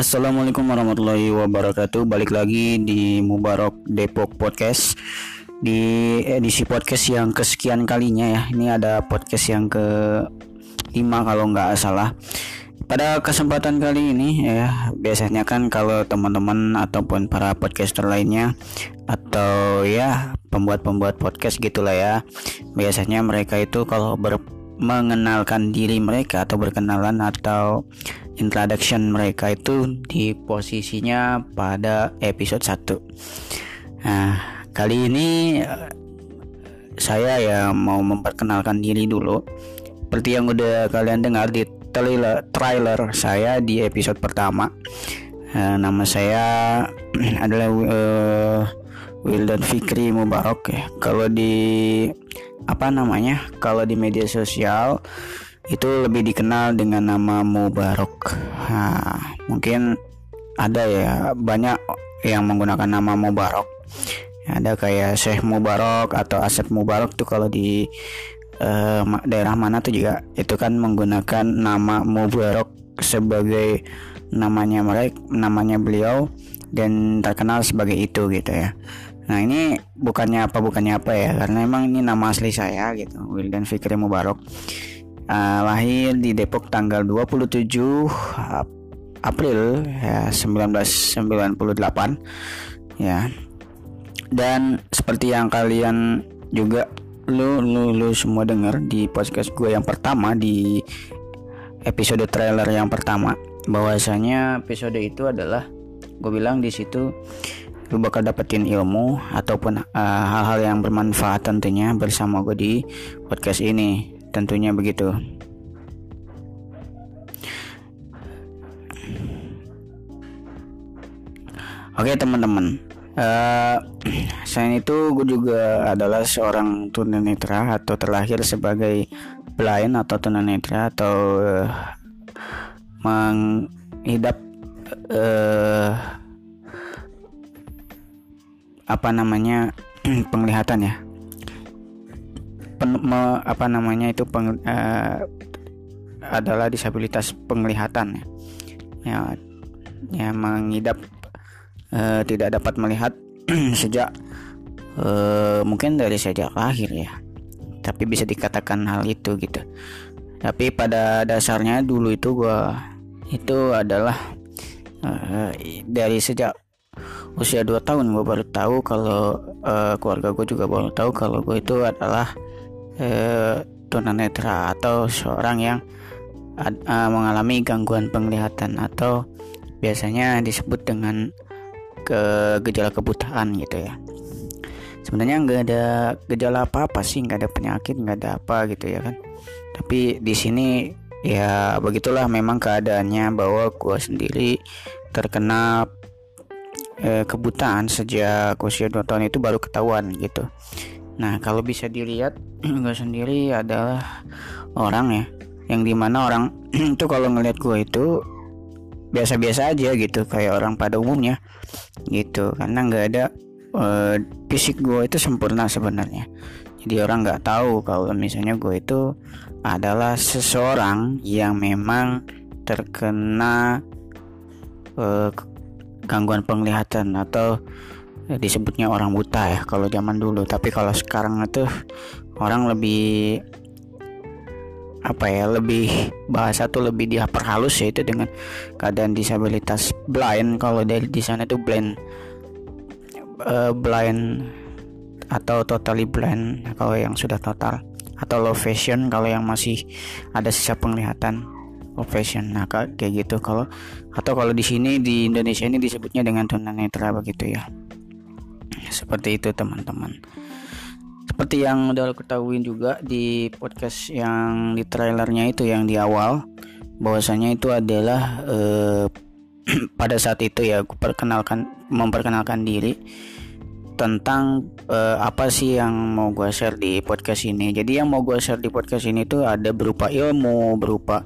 Assalamualaikum warahmatullahi wabarakatuh. Balik lagi di Mubarok Depok Podcast di edisi podcast yang kesekian kalinya ya. Ini ada podcast yang ke 5 kalau nggak salah. Pada kesempatan kali ini ya, biasanya kan kalau teman-teman ataupun para podcaster lainnya atau ya pembuat-pembuat podcast gitulah ya. Biasanya mereka itu kalau ber mengenalkan diri mereka atau berkenalan atau introduction mereka itu di posisinya pada episode 1 nah kali ini eh, saya ya mau memperkenalkan diri dulu. Seperti yang udah kalian dengar di trailer, trailer saya di episode pertama uh, nama saya adalah uh, Wildan Fikri Mubarak ya. Kalau di apa namanya kalau di media sosial itu lebih dikenal dengan nama Mubarok. Nah, mungkin ada ya banyak yang menggunakan nama Mubarok. Ada kayak Syekh Mubarok atau Asep Mubarok tuh kalau di uh, daerah mana tuh juga itu kan menggunakan nama Mubarok sebagai namanya mereka namanya beliau dan terkenal sebagai itu gitu ya. Nah ini bukannya apa bukannya apa ya karena emang ini nama asli saya gitu Wildan Fikri Mubarok uh, lahir di Depok tanggal 27 April ya 1998 ya. Dan seperti yang kalian juga lu lu, lu semua dengar di podcast gue yang pertama di episode trailer yang pertama bahwasanya episode itu adalah gue bilang di situ lu bakal dapetin ilmu ataupun eh, hal-hal uh, yang bermanfaat tentunya bersama gue di podcast ini tentunya begitu. Oke teman-teman. Uh, Selain itu gue juga adalah seorang tunanetra Atau terlahir sebagai blind atau tunanetra Atau uh, menghidap uh, Apa namanya penglihatan ya pen, me, apa namanya itu peng, uh, adalah disabilitas penglihatan ya. Ya, ya mengidap uh, tidak dapat melihat sejak uh, mungkin dari sejak lahir ya. Tapi bisa dikatakan hal itu gitu. Tapi pada dasarnya dulu itu gua itu adalah uh, dari sejak usia 2 tahun gue baru tahu kalau uh, keluarga gue juga baru tahu kalau gue itu adalah eh, tunanetra atau seorang yang uh, mengalami gangguan penglihatan atau biasanya disebut dengan ke gejala kebutaan gitu ya. Sebenarnya nggak ada gejala apa apa sih nggak ada penyakit nggak ada apa gitu ya kan. Tapi di sini ya begitulah memang keadaannya bahwa gue sendiri terkena eh, kebutaan sejak usia 2 tahun itu baru ketahuan gitu Nah, kalau bisa dilihat gue sendiri adalah orang ya yang di mana orang itu kalau ngelihat gue itu biasa-biasa aja gitu kayak orang pada umumnya gitu. Karena nggak ada uh, fisik gue itu sempurna sebenarnya. Jadi orang nggak tahu kalau misalnya gue itu adalah seseorang yang memang terkena uh, gangguan penglihatan atau disebutnya orang buta ya kalau zaman dulu. Tapi kalau sekarang itu orang lebih apa ya lebih bahasa tuh lebih diperhalus ya itu dengan keadaan disabilitas blind. Kalau dari di sana tuh blind uh, blind atau totally blind kalau yang sudah total. Atau low vision kalau yang masih ada sisa penglihatan low vision nah kayak gitu. Kalau atau kalau di sini di Indonesia ini disebutnya dengan tunanetra begitu ya seperti itu teman-teman. Seperti yang udah lo ketahui juga di podcast yang di trailernya itu yang di awal bahwasanya itu adalah eh, pada saat itu ya aku perkenalkan memperkenalkan diri tentang eh, apa sih yang mau gue share di podcast ini. Jadi yang mau gue share di podcast ini tuh ada berupa ilmu berupa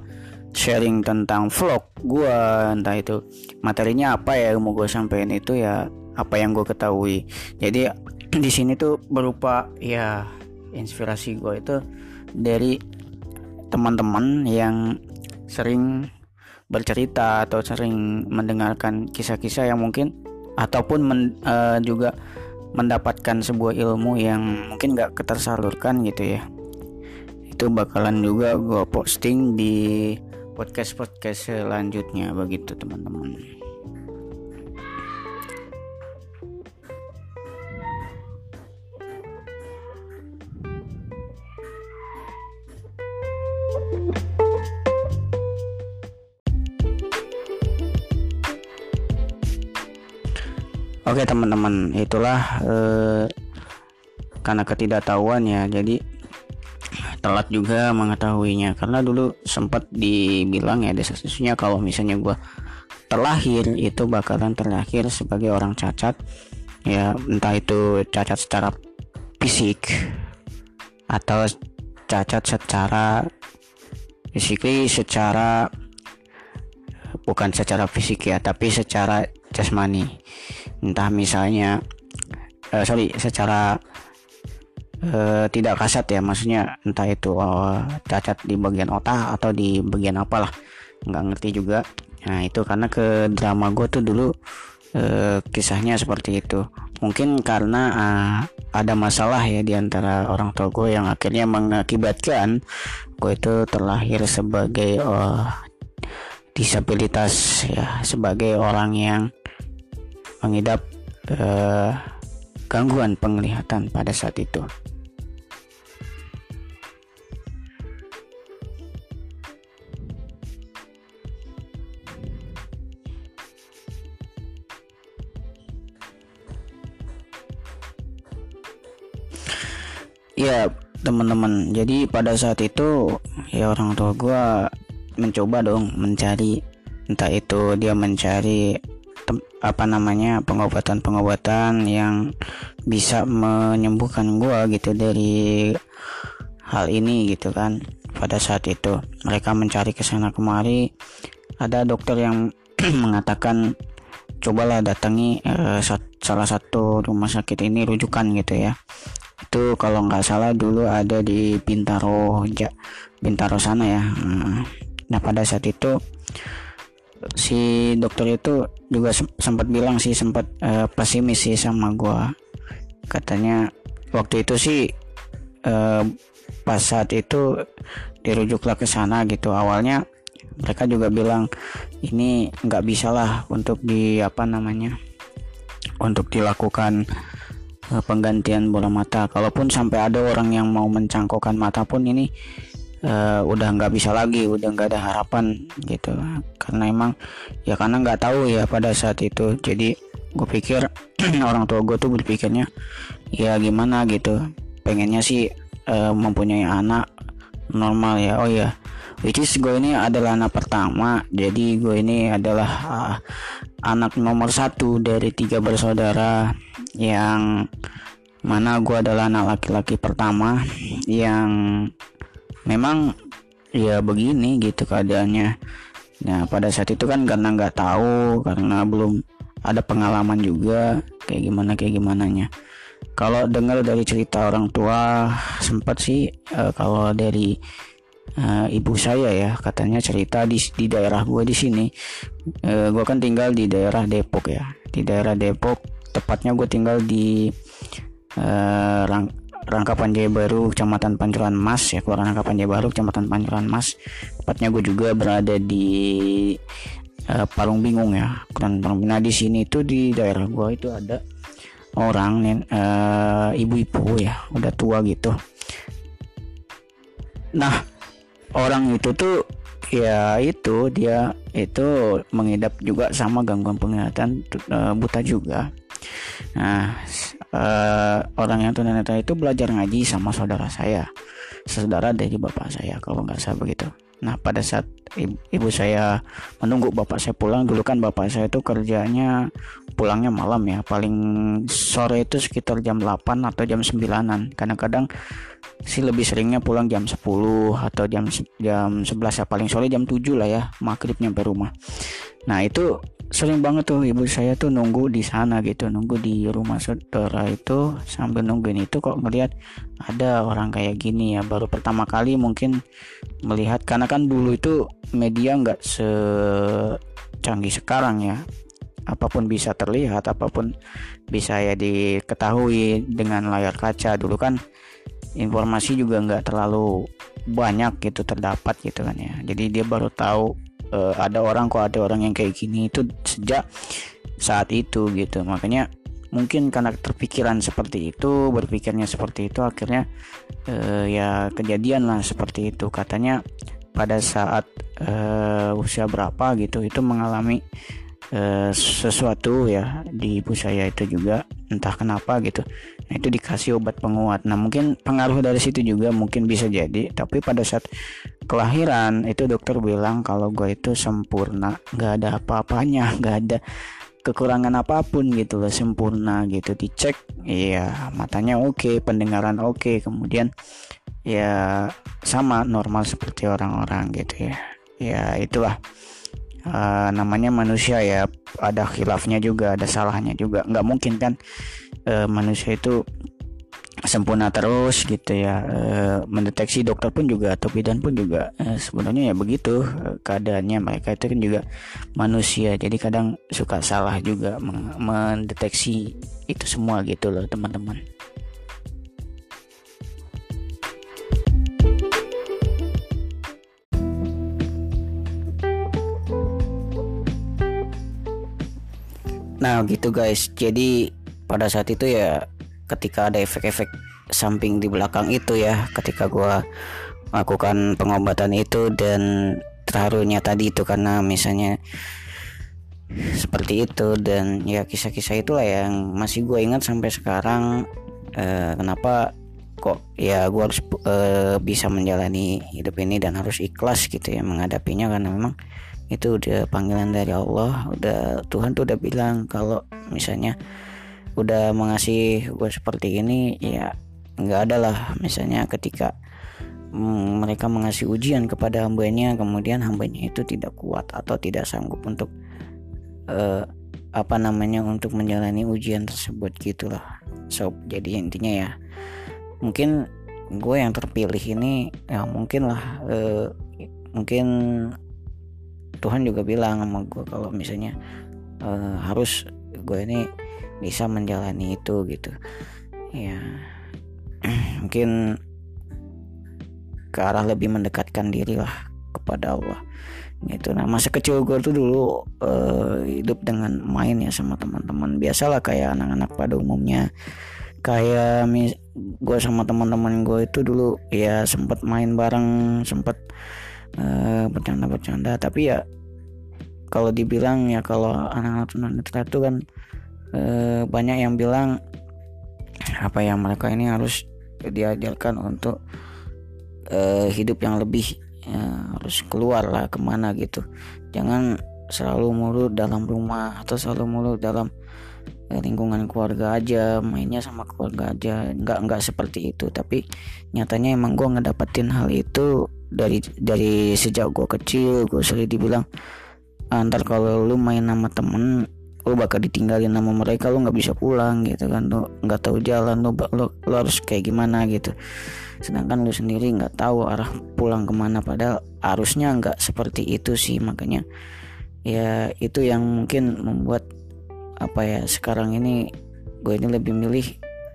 sharing tentang vlog gue entah itu materinya apa ya yang mau gue sampaikan itu ya apa yang gue ketahui. Jadi di sini tuh berupa ya inspirasi gue itu dari teman-teman yang sering bercerita atau sering mendengarkan kisah-kisah yang mungkin ataupun men, uh, juga mendapatkan sebuah ilmu yang mungkin gak ketersalurkan gitu ya. Itu bakalan juga gue posting di podcast podcast selanjutnya begitu teman-teman Oke teman-teman, itulah eh, karena ketidaktahuan ya, jadi telat juga mengetahuinya. Karena dulu sempat dibilang ya desas-desusnya kalau misalnya gue terlahir itu bakalan terlahir sebagai orang cacat, ya entah itu cacat secara fisik atau cacat secara physically secara bukan secara fisik ya tapi secara jasmani. Entah misalnya uh, sorry secara uh, tidak kasat ya maksudnya entah itu uh, cacat di bagian otak atau di bagian apalah nggak ngerti juga. Nah itu karena ke drama gue tuh dulu uh, kisahnya seperti itu. Mungkin karena uh, ada masalah ya di antara orang tua gue yang akhirnya mengakibatkan gue itu terlahir sebagai uh, disabilitas ya sebagai orang yang mengidap uh, gangguan penglihatan pada saat itu. Ya teman-teman, jadi pada saat itu ya orang tua gue mencoba dong mencari entah itu dia mencari apa namanya pengobatan-pengobatan yang bisa menyembuhkan gua gitu dari hal ini gitu kan. Pada saat itu mereka mencari ke sana kemari. Ada dokter yang mengatakan cobalah datangi uh, salah satu rumah sakit ini rujukan gitu ya. Itu kalau nggak salah dulu ada di Bintaro ja, Bintaro sana ya nah pada saat itu si dokter itu juga sempat bilang sih sempat uh, pesimis sih sama gua. Katanya waktu itu sih uh, pas saat itu dirujuklah ke sana gitu. Awalnya mereka juga bilang ini nggak bisa lah untuk di apa namanya untuk dilakukan uh, penggantian bola mata. Kalaupun sampai ada orang yang mau mencangkokkan mata pun ini uh, udah nggak bisa lagi udah nggak ada harapan gitu. Karena emang ya karena nggak tahu ya pada saat itu. Jadi gue pikir orang tua gue tuh berpikirnya ya gimana gitu. Pengennya sih uh, mempunyai anak normal ya. Oh ya which is gue ini adalah anak pertama. Jadi gue ini adalah uh, anak nomor satu dari tiga bersaudara yang mana gue adalah anak laki-laki pertama yang memang ya begini gitu keadaannya. Nah pada saat itu kan karena nggak tahu karena belum ada pengalaman juga kayak gimana kayak gimana nya kalau dengar dari cerita orang tua sempat sih uh, kalau dari uh, ibu saya ya katanya cerita di di daerah gue di sini. Uh, gue kan tinggal di daerah Depok ya. Di daerah Depok tepatnya gue tinggal di uh, Rang Rangkapan Jaya Baru, Kecamatan Pancuran Mas ya, keluar Rangkapan Jaya Baru, Kecamatan Pancuran Mas. Tepatnya gue juga berada di uh, Parung Bingung ya. Bingung. Nah di sini itu di daerah gue itu ada orang uh, ibu-ibu ya, udah tua gitu. Nah orang itu tuh ya itu dia itu mengidap juga sama gangguan penglihatan uh, buta juga. Nah uh, orang yang tunanetra itu belajar ngaji sama saudara saya. Saudara dari bapak saya kalau nggak salah begitu. Nah pada saat ibu, saya menunggu bapak saya pulang dulu kan bapak saya itu kerjanya pulangnya malam ya paling sore itu sekitar jam 8 atau jam 9an kadang-kadang sih lebih seringnya pulang jam 10 atau jam jam 11 ya paling sore jam 7 lah ya maghrib nyampe rumah. Nah itu sering banget tuh ibu saya tuh nunggu di sana gitu nunggu di rumah saudara itu sambil nungguin itu kok melihat ada orang kayak gini ya. Baru pertama kali mungkin melihat karena kan dulu itu media nggak secanggih sekarang ya. Apa pun bisa terlihat apa pun bisa ya diketahui dengan layar kaca. Dulu kan informasi juga nggak terlalu banyak gitu terdapat gitu kan ya. Jadi dia baru tahu uh, ada orang kok ada orang yang kayak gini. Itu sejak saat itu gitu. Makanya mungkin karena terpikiran seperti itu berpikirnya seperti itu akhirnya uh, ya kejadian lah seperti itu. Katanya pada saat uh, usia berapa gitu itu mengalami uh, sesuatu ya di ibu saya itu juga entah kenapa gitu. Nah itu dikasih obat penguat. Nah mungkin pengaruh dari situ juga mungkin bisa jadi tapi pada saat kelahiran itu dokter bilang kalau gue itu sempurna nggak ada apa-apanya nggak ada kekurangan apa pun gitu loh sempurna gitu. Dicek iya matanya oke okay, pendengaran oke okay, kemudian ya sama normal seperti orang-orang gitu ya. Ya itulah uh, namanya manusia ya ada khilafnya juga ada salahnya juga. Nggak mungkin kan uh, manusia itu sempurna terus gitu ya. E, mendeteksi dokter pun juga atau bidan pun juga e, sebenarnya ya begitu. E, keadaannya mereka itu kan juga manusia. Jadi kadang suka salah juga mendeteksi itu semua gitu loh teman-teman Nah gitu guys. Jadi pada saat itu ya ketika ada efek-efek samping di belakang itu ya ketika gue melakukan pengobatan itu dan terharunya tadi itu karena misalnya seperti itu dan ya kisah-kisah itulah yang masih gue ingat sampai sekarang eh, kenapa kok ya gue harus eh, bisa menjalani hidup ini dan harus ikhlas gitu ya menghadapinya karena memang itu udah panggilan dari Allah. Udah Tuhan tuh udah bilang kalau misalnya udah mengasih gue seperti ini ya nggak ada lah. Misalnya ketika mm, mereka mengasih ujian kepada hambanya kemudian hambanya itu tidak kuat atau tidak sanggup untuk uh, apa namanya untuk menjalani ujian tersebut gitulah. So jadi intinya ya mungkin gue yang terpilih ini ya mungkin lah uh, mungkin Tuhan juga bilang sama gue kalau misalnya uh, harus gue ini bisa menjalani itu gitu. Ya mungkin ke arah lebih mendekatkan diri lah kepada Allah. Gitu. Nah masa kecil gue tuh dulu uh, hidup dengan main ya sama teman-teman. Biasalah kayak anak-anak pada umumnya. Kayak mis gue sama teman-teman gue itu dulu ya sempat main bareng sempat uh, bercanda-bercanda. Tapi ya kalau dibilang ya kalau anak-anak tunanetra itu kan e, banyak yang bilang apa yang mereka ini harus diajarkan untuk e, hidup yang lebih ya, harus keluar lah ke mana gitu. Jangan selalu mulu dalam rumah atau selalu mulu dalam lingkungan keluarga aja mainnya sama keluarga aja. Nggak nggak seperti itu. Tapi nyatanya emang gue ngedapetin hal itu dari dari sejak gue kecil gue sering dibilang antar kalau lu main sama temen lu bakal ditinggalin sama mereka lu nggak bisa pulang gitu kan. Lu nggak tahu jalan lu, lu lu harus kayak gimana gitu. Sedangkan lu sendiri nggak tahu arah pulang ke mana padahal harusnya nggak seperti itu sih. Makanya ya itu yang mungkin membuat apa ya sekarang ini gue ini lebih milih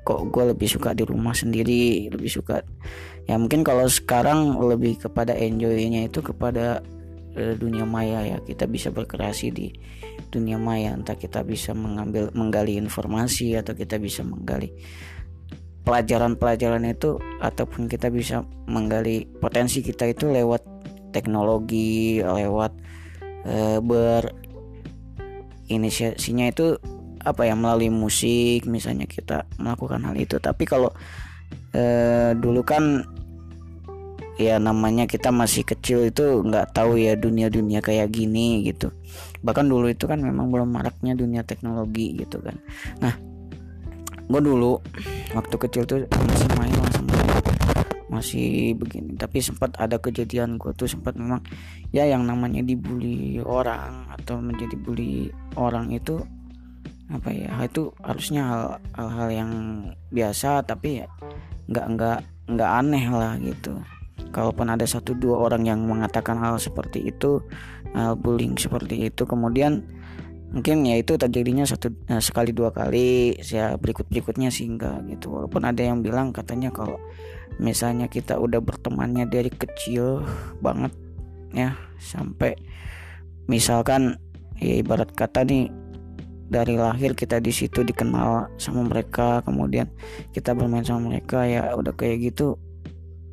kok gue lebih suka di rumah sendiri lebih suka ya mungkin kalau sekarang lebih kepada enjoynya itu kepada uh, dunia maya ya. Kita bisa berkreasi di dunia maya. Entah kita bisa mengambil menggali informasi atau kita bisa menggali pelajaran-pelajaran itu ataupun kita bisa menggali potensi kita itu lewat teknologi lewat e, ber inisiasinya itu apa ya melalui musik misalnya kita melakukan hal itu. Tapi kalau e, dulu kan ya namanya kita masih kecil itu nggak tahu ya dunia-dunia kayak gini gitu. Bahkan dulu itu kan memang belum maraknya dunia teknologi gitu kan. Nah gue dulu waktu kecil tuh masih main sama masih begini. Tapi sempat ada kejadian gue tuh sempat memang ya yang namanya dibully orang atau menjadi bully orang itu apa ya itu harusnya hal-hal yang biasa tapi ya nggak nggak nggak aneh lah gitu kalaupun ada satu dua orang yang mengatakan hal seperti itu hal bullying seperti itu kemudian mungkin ya itu terjadinya satu nah, sekali dua kali ya berikut berikutnya sih enggak gitu. Walaupun ada yang bilang katanya kalau misalnya kita udah bertemannya dari kecil banget ya sampai misalkan ya ibarat kata nih dari lahir kita di situ dikenal sama mereka kemudian kita bermain sama mereka ya udah kayak gitu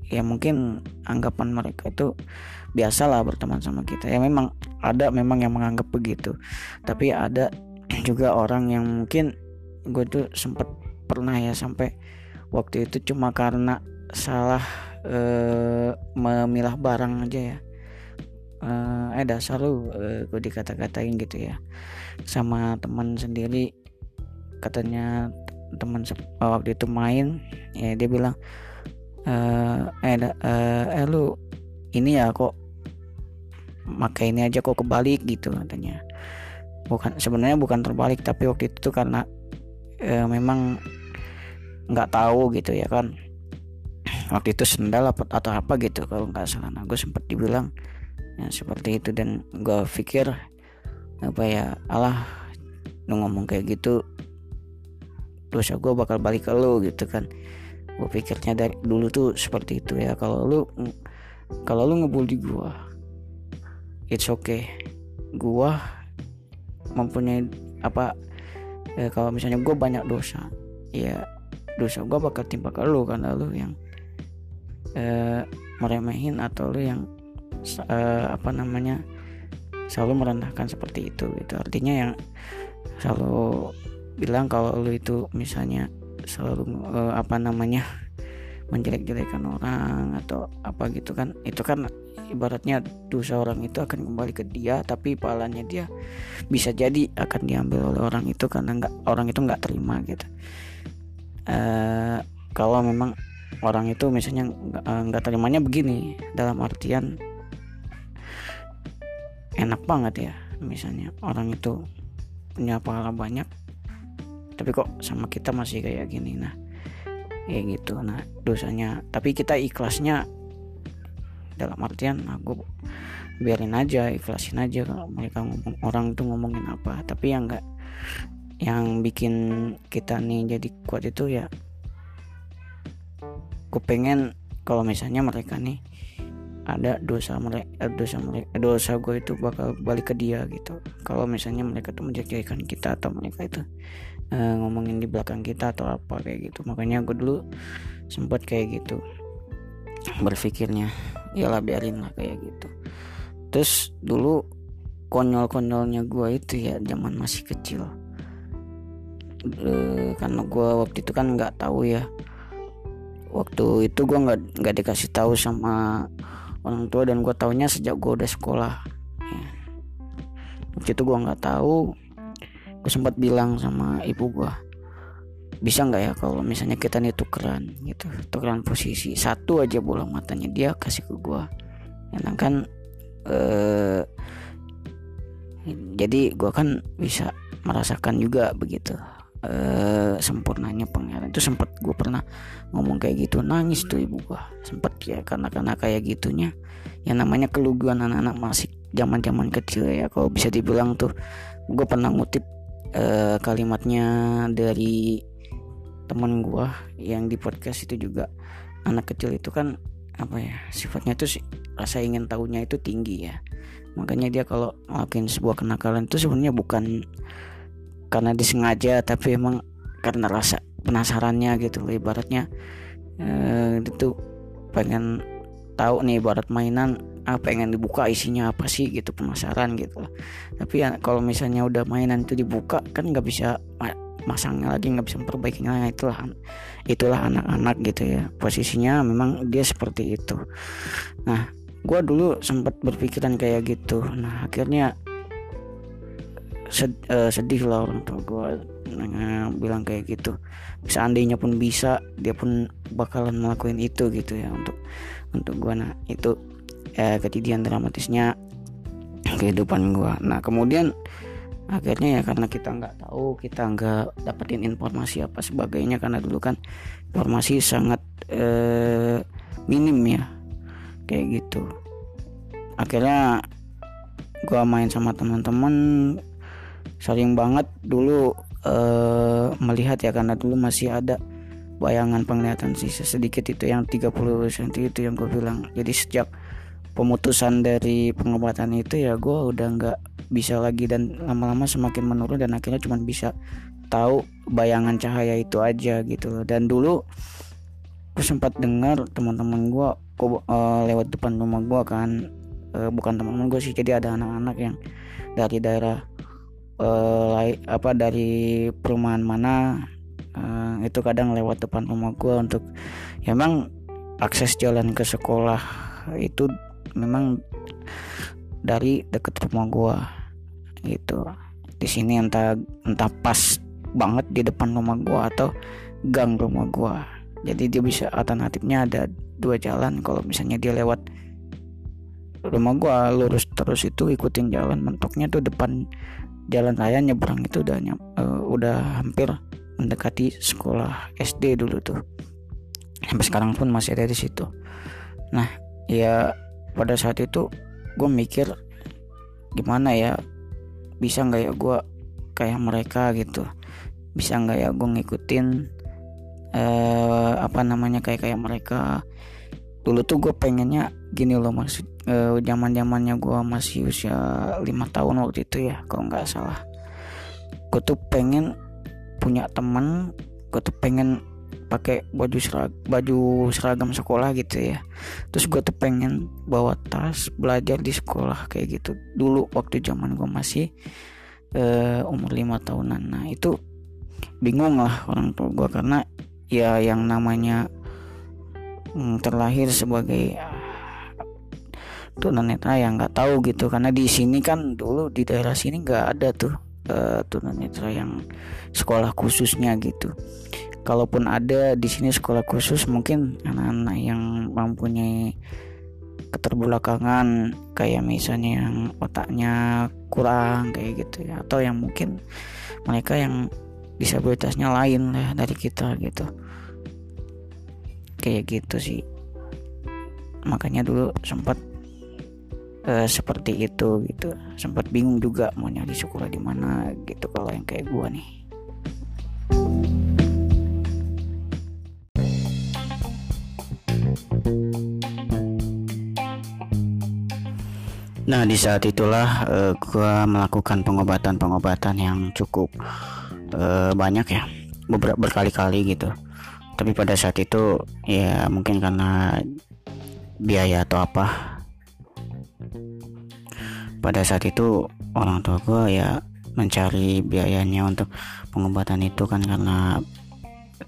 ya mungkin anggapan mereka itu biasalah berteman sama kita. Ya memang ada memang yang menganggap begitu. Tapi ada juga orang yang mungkin gue tuh sempat pernah ya sampai waktu itu cuma karena salah eh, memilah barang aja ya. Eh, eh dasar lu eh, gue dikata-katain gitu ya. Sama teman sendiri katanya teman waktu itu main ya dia bilang eh eh, eh, eh lu ini ya kok makai ini aja kok kebalik gitu katanya. Bukan sebenarnya bukan terbalik tapi waktu itu tuh karena eh, memang nggak tahu gitu ya kan. Waktu itu sendal apa atau apa gitu kalau nggak salah. Nah gue sempat dibilang ya, seperti itu. Dan gue pikir apa ya Allah lu ngomong kayak gitu dosa gue bakal balik ke lu gitu kan gue pikirnya dari dulu tuh seperti itu ya. Kalau lu kalau lu ngebully gue it's okay. Gue mempunyai apa ya, kalau misalnya gue banyak dosa ya dosa gue bakal timpa ke lu karena lu yang eh, meremehin atau lu yang eh, apa namanya selalu merendahkan seperti itu itu artinya yang selalu bilang kalau lu itu misalnya selalu uh, apa namanya menjelek-jelekan orang atau apa gitu kan. Itu kan ibaratnya dosa orang itu akan kembali ke dia tapi pahalanya dia bisa jadi akan diambil oleh orang itu karena nggak orang itu nggak terima gitu. Uh, kalau memang orang itu misalnya nggak uh, terimanya begini dalam artian enak banget ya misalnya. Orang itu punya pahala banyak tapi kok sama kita masih kayak gini nah. Kayak gitu nah dosanya. Tapi kita ikhlasnya dalam artian aku biarin aja ikhlasin aja kalau mereka ngomong orang itu ngomongin apa. Tapi yang enggak yang bikin kita nih jadi kuat itu ya aku pengen kalau misalnya mereka nih ada dosa mereka eh, dosa mereka eh, dosa gue itu bakal balik ke dia gitu. Kalau misalnya mereka tuh menjadikan kita atau mereka itu uh, ngomongin di belakang kita atau apa kayak gitu. Makanya gue dulu sempat kayak gitu berpikirnya. Iyalah biarin lah kayak gitu. Terus dulu konyol-konyolnya gue itu ya zaman masih kecil. Uh, karena gue waktu itu kan nggak tahu ya. Waktu itu gue nggak nggak dikasih tahu sama orang tua dan gue taunya sejak gue udah sekolah. Ya. waktu itu gue nggak tahu gue sempat bilang sama ibu gue bisa nggak ya kalau misalnya kita nih tukeran gitu tukeran posisi? Satu aja bola matanya dia kasih ke gue ya kan eh, jadi gue kan bisa merasakan juga begitu uh, sempurnanya pangeran. Itu sempat gue pernah ngomong kayak gitu. Nangis tuh ibu gue sempat ya karena karena kayak gitunya. Yang namanya keluguan anak-anak masih zaman zaman kecil ya kalau bisa dibilang tuh. Gue pernah ngutip uh, kalimatnya dari teman gue yang di podcast itu juga. Anak kecil itu kan apa ya sifatnya tuh rasa ingin tahunya itu tinggi ya. Makanya dia kalau ngelakuin sebuah kenakalan itu sebenarnya bukan karena disengaja tapi emang karena rasa penasarannya gitu ibaratnya. Eh, itu pengen tahu nih ibarat mainan ah pengen dibuka isinya apa sih gitu penasaran gitu tapi ya kalau misalnya udah mainan itu dibuka kan nggak bisa masangnya lagi nggak bisa memperbaikinya itulah itulah anak-anak gitu ya. Posisinya memang dia seperti itu. Nah gue dulu sempat berpikiran kayak gitu. Nah akhirnya sed, uh, sedih lah orang tua gue bilang kayak gitu. Seandainya pun bisa dia pun bakalan melakukan itu gitu ya untuk untuk gue nah itu uh, kejadian dramatisnya kehidupan gue nah kemudian akhirnya ya karena kita nggak tahu kita nggak dapetin informasi apa sebagainya karena dulu kan informasi sangat uh, minim ya kayak gitu. Akhirnya gue main sama teman-teman sering banget dulu uh, melihat ya karena dulu masih ada bayangan penglihatan sisa sedikit itu yang 30 cm itu yang gue bilang. Jadi sejak pemutusan dari pengobatan itu ya gue udah nggak bisa lagi dan lama-lama semakin menurun dan akhirnya cuma bisa tahu bayangan cahaya itu aja gitu dan dulu gue sempat dengar teman-teman gue uh, lewat depan rumah gue kan uh, bukan teman-teman gue sih jadi ada anak-anak yang dari daerah uh, apa dari perumahan mana uh, itu kadang lewat depan rumah gue untuk ya emang akses jalan ke sekolah itu memang dari deket rumah gue gitu. Di sini entah entah pas banget di depan rumah gue atau gang rumah gue jadi dia bisa alternatifnya ada dua jalan. Kalau misalnya dia lewat rumah gua lurus terus itu ikutin jalan mentoknya tuh depan jalan raya nyebrang itu udah uh, udah hampir mendekati sekolah SD dulu tuh. Sampai sekarang pun masih ada di situ. Nah ya pada saat itu gue mikir gimana ya? Bisa nggak ya gue kayak mereka gitu? Bisa nggak ya gue ngikutin uh, apa namanya kayak kayak mereka dulu tuh gue pengennya gini loh maksud uh, zaman zamannya gue masih usia lima tahun waktu itu ya kalau nggak salah. Gue tuh pengen punya temen gue tuh pengen pakai baju serag baju seragam sekolah gitu ya. Terus gue tuh pengen bawa tas belajar di sekolah kayak gitu. Dulu waktu zaman gue masih uh, umur lima tahunan. Nah itu bingung lah orang tua gue karena ya yang namanya Hmm, terlahir sebagai tunanetra yang nggak tahu gitu. Karena di sini kan dulu di daerah sini nggak ada tuh uh, tunanetra yang sekolah khususnya gitu. Kalaupun ada di sini sekolah khusus mungkin anak-anak yang mempunyai keterbelakangan kayak misalnya yang otaknya kurang kayak gitu ya. Atau yang mungkin mereka yang disabilitasnya lain lah dari kita gitu kayak gitu sih. Makanya dulu sempat uh, seperti itu gitu. Sempat bingung juga mau nyari sekolah di mana gitu kalau yang kayak gua nih. Nah di saat itulah uh, gue melakukan pengobatan-pengobatan yang cukup uh, banyak ya. Beberapa berkali-kali gitu tapi pada saat itu ya mungkin karena biaya atau apa. Pada saat itu orang tua gue ya mencari biayanya untuk pengobatan itu kan karena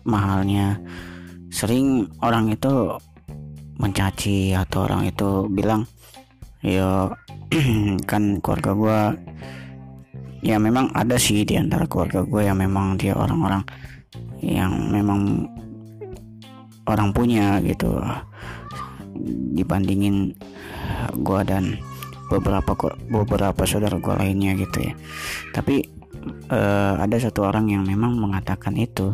mahalnya. Sering orang itu mencaci atau orang itu bilang ya kan keluarga gue ya memang ada sih di antara keluarga gue yang memang dia orang-orang yang memang orang punya gitu. Dibandingin gue dan beberapa beberapa saudara gue lainnya gitu ya. Tapi uh, ada satu orang yang memang mengatakan itu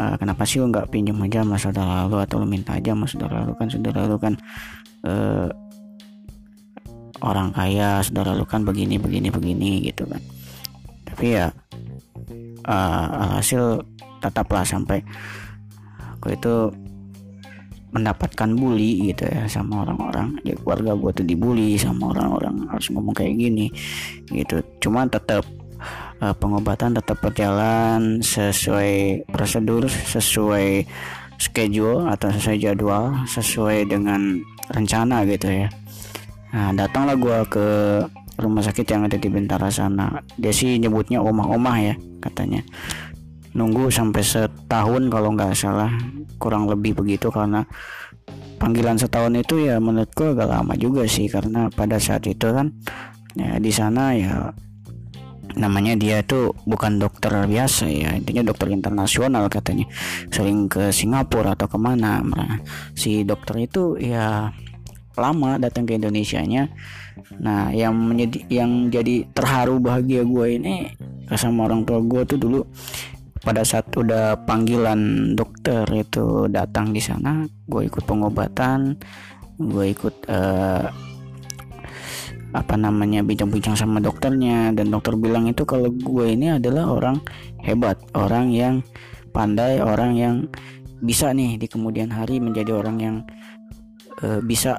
uh, kenapa sih lu nggak pinjam aja sama saudara lu atau lu minta aja sama saudara lu? Kan saudara lu kan uh, orang kaya saudara lu kan begini begini begini gitu kan. Tapi ya uh, hasil tetaplah sampai aku itu mendapatkan bully gitu ya sama orang-orang. Ya keluarga gue tuh dibully sama orang-orang harus ngomong kayak gini gitu. Cuma tetap uh, pengobatan tetap berjalan sesuai prosedur sesuai schedule atau sesuai jadwal sesuai dengan rencana gitu ya. Nah datanglah gue ke rumah sakit yang ada di Bintara sana. Dia sih nyebutnya omah-omah ya katanya nunggu sampai setahun kalau nggak salah. Kurang lebih begitu karena panggilan setahun itu ya menurutku agak lama juga sih. Karena pada saat itu kan ya di sana ya namanya dia tuh bukan dokter biasa ya. Intinya dokter internasional katanya. Sering ke Singapura atau ke mana. Si dokter itu ya lama datang ke Indonesia nya nah yang menjadi yang jadi terharu bahagia gue ini sama orang tua gue tuh dulu pada saat udah panggilan dokter itu datang di sana gue ikut pengobatan gue ikut uh, apa namanya bincang-bincang sama dokternya. Dan dokter bilang itu kalau gue ini adalah orang hebat orang yang pandai orang yang bisa nih di kemudian hari menjadi orang yang uh, bisa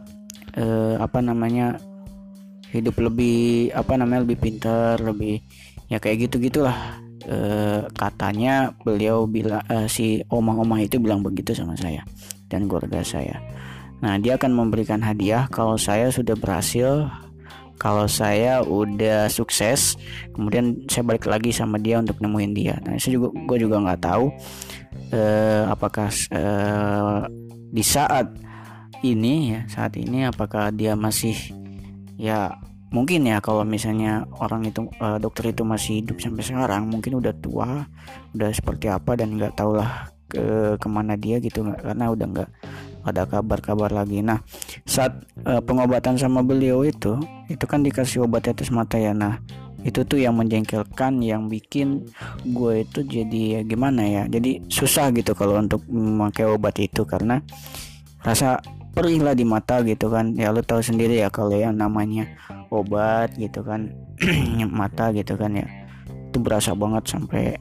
uh, apa namanya hidup lebih apa namanya lebih pintar lebih ya kayak gitu gitulah uh, katanya beliau bilang uh, si omah-omah itu bilang begitu sama saya dan keluarga saya. Nah dia akan memberikan hadiah kalau saya sudah berhasil kalau saya udah sukses kemudian saya balik lagi sama dia untuk nemuin dia. Nah saya juga gue juga nggak tahu eh, apakah eh, di saat ini ya saat ini apakah dia masih ya mungkin ya kalau misalnya orang itu eh, dokter itu masih hidup sampai sekarang mungkin udah tua udah seperti apa dan nggak tahulah ke ke mana dia gitu nggak karena udah nggak ada kabar-kabar lagi. Nah saat uh, pengobatan sama beliau itu itu kan dikasih obat tetes mata ya. Nah itu tuh yang menjengkelkan yang bikin gue itu jadi ya gimana ya jadi susah gitu kalau untuk memakai obat itu karena rasa perih lah di mata gitu kan. Ya lo tahu sendiri ya kalau yang namanya obat gitu kan. Mata gitu kan ya. Itu berasa banget sampai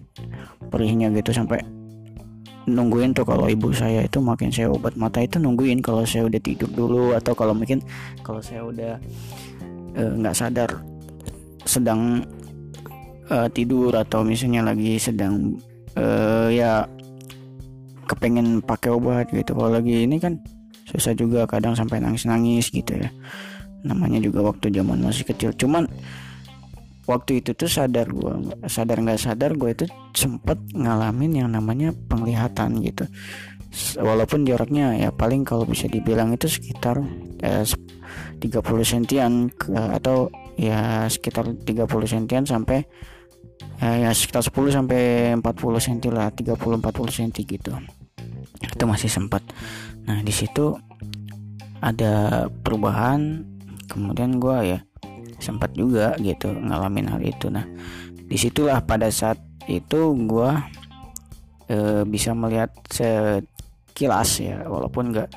perihnya gitu sampai nungguin tuh kalau ibu saya itu makin saya obat mata itu nungguin kalau saya udah tidur dulu atau kalau mungkin kalau saya udah eh, nggak uh, sadar sedang uh, tidur atau misalnya lagi sedang uh, ya kepengen pakai obat gitu. Kalau lagi ini kan susah juga kadang sampai nangis-nangis gitu ya. Namanya juga waktu zaman masih kecil. Cuman waktu itu tuh sadar gue sadar nggak sadar gue itu sempet ngalamin yang namanya penglihatan gitu. Walaupun jaraknya ya paling kalau bisa dibilang itu sekitar eh, 30 sentian atau ya sekitar 30 sentian sampai eh, ya sekitar 10 sampai 40 senti lah 30 40 senti gitu itu masih sempat. Nah di situ ada perubahan. Kemudian gue ya sempat juga gitu ngalamin hal itu. Nah di situlah pada saat itu gue e, bisa melihat sekilas ya walaupun nggak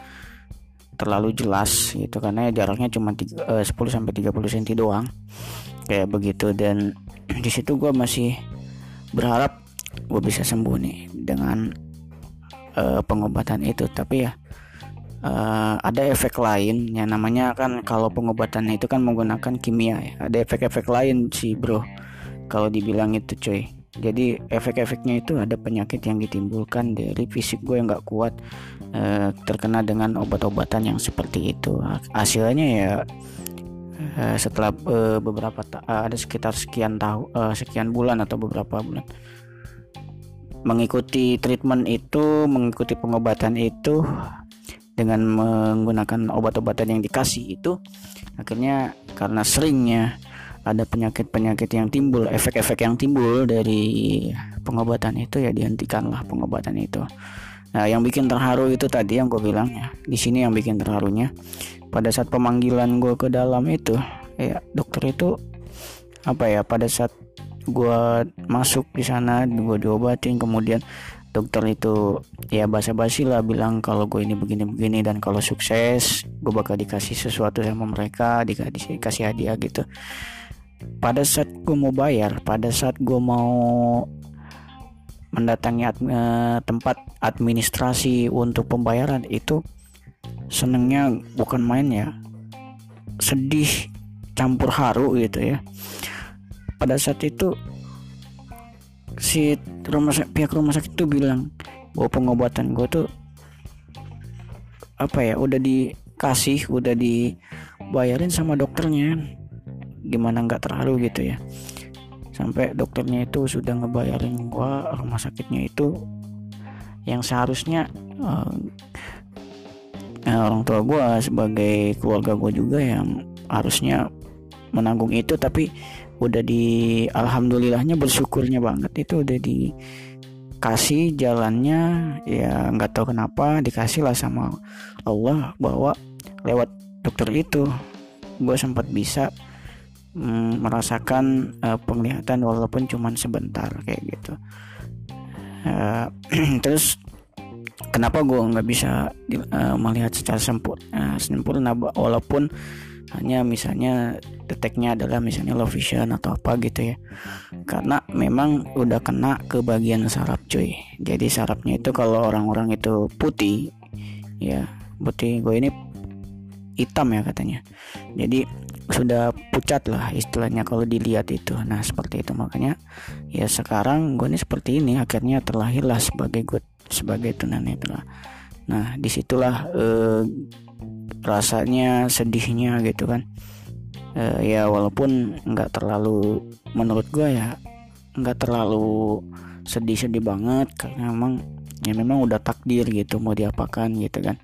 terlalu jelas gitu karena jaraknya cuma e, 10 sampai 30 cm doang kayak begitu. Dan di situ gue masih berharap gue bisa sembuh nih dengan e, pengobatan itu. Tapi ya uh, ada efek lain yang namanya kan kalau pengobatan itu kan menggunakan kimia ya. Ada efek-efek lain sih bro kalau dibilang itu coy jadi efek-efeknya itu ada penyakit yang ditimbulkan dari fisik gue yang gak kuat uh, terkena dengan obat-obatan yang seperti itu. Hasilnya ya uh, setelah uh, beberapa uh, ada sekitar sekian tahu uh, sekian bulan atau beberapa bulan mengikuti treatment itu mengikuti pengobatan itu dengan menggunakan obat-obatan yang dikasih itu akhirnya karena seringnya ada penyakit-penyakit yang timbul, efek-efek yang timbul dari pengobatan itu ya dihentikanlah pengobatan itu. Nah, yang bikin terharu itu tadi yang gue bilang ya. Di sini yang bikin terharunya pada saat pemanggilan gue ke dalam itu, ya dokter itu apa ya pada saat gue masuk di sana gue diobatin kemudian dokter itu ya basa-basi lah bilang kalau gue ini begini-begini dan kalau sukses gue bakal dikasih sesuatu sama mereka dikasih dikasih hadiah gitu. Pada saat gue mau bayar pada saat gue mau mendatangi ad, eh, tempat administrasi untuk pembayaran itu senengnya bukan main ya sedih campur haru gitu ya pada saat itu si rumah pihak rumah sakit tuh bilang bahwa pengobatan. Gue tuh apa ya udah dikasih udah dibayarin sama dokternya. Gimana nggak terlalu gitu ya. Sampai dokternya itu sudah ngebayarin gue rumah sakitnya itu yang seharusnya uh, orang tua gue sebagai keluarga gue juga yang harusnya menanggung itu. Tapi udah di alhamdulillahnya bersyukurnya banget. Itu udah dikasih jalannya. Ya nggak tahu kenapa dikasih lah sama Allah bahwa lewat dokter itu gue sempat bisa mm, merasakan uh, penglihatan walaupun cuman sebentar kayak gitu. Uh, terus kenapa gue nggak bisa uh, melihat secara sempurna uh, sempurna? Walaupun hanya misalnya deteknya adalah misalnya low vision atau apa gitu ya. Karena memang udah kena ke bagian saraf cuy. Jadi sarafnya itu kalau orang-orang itu putih ya putih gue ini hitam ya katanya. Jadi sudah pucat lah istilahnya kalau dilihat itu. Nah seperti itu. Makanya ya sekarang gue ini seperti ini. Akhirnya terlahirlah sebagai gue sebagai tunanetra. Nah di situlah eh, rasanya sedihnya gitu kan. Uh, ya walaupun nggak terlalu menurut gue ya nggak terlalu sedih-sedih banget karena memang ya memang udah takdir gitu mau diapakan gitu kan.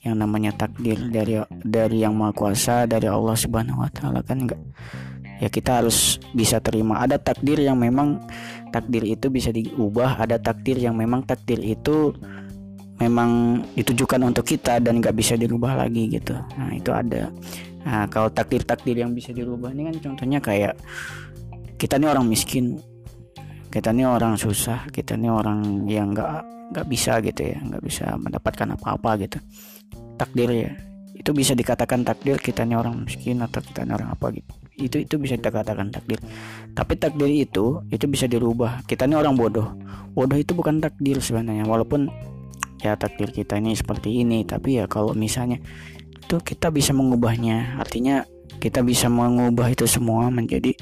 Yang namanya takdir dari dari yang maha kuasa dari Allah subhanahu wa taala kan enggak ya kita harus bisa terima. Ada takdir yang memang takdir itu bisa diubah ada takdir yang memang takdir itu memang ditujukan untuk kita dan nggak bisa dirubah lagi gitu. Nah itu ada. Nah kalau takdir takdir yang bisa dirubah ini kan contohnya kayak kita ini orang miskin kita ini orang susah kita ini orang yang nggak nggak bisa gitu ya nggak bisa mendapatkan apa-apa gitu. Takdir ya. Itu bisa dikatakan takdir kita ini orang miskin atau kita ini orang apa gitu. Itu itu bisa dikatakan takdir. Tapi takdir itu itu bisa dirubah. Kita ini orang bodoh. Bodoh itu bukan takdir sebenarnya. Walaupun ya takdir kita ini seperti ini. Tapi ya kalau misalnya itu kita bisa mengubahnya. Artinya kita bisa mengubah itu semua menjadi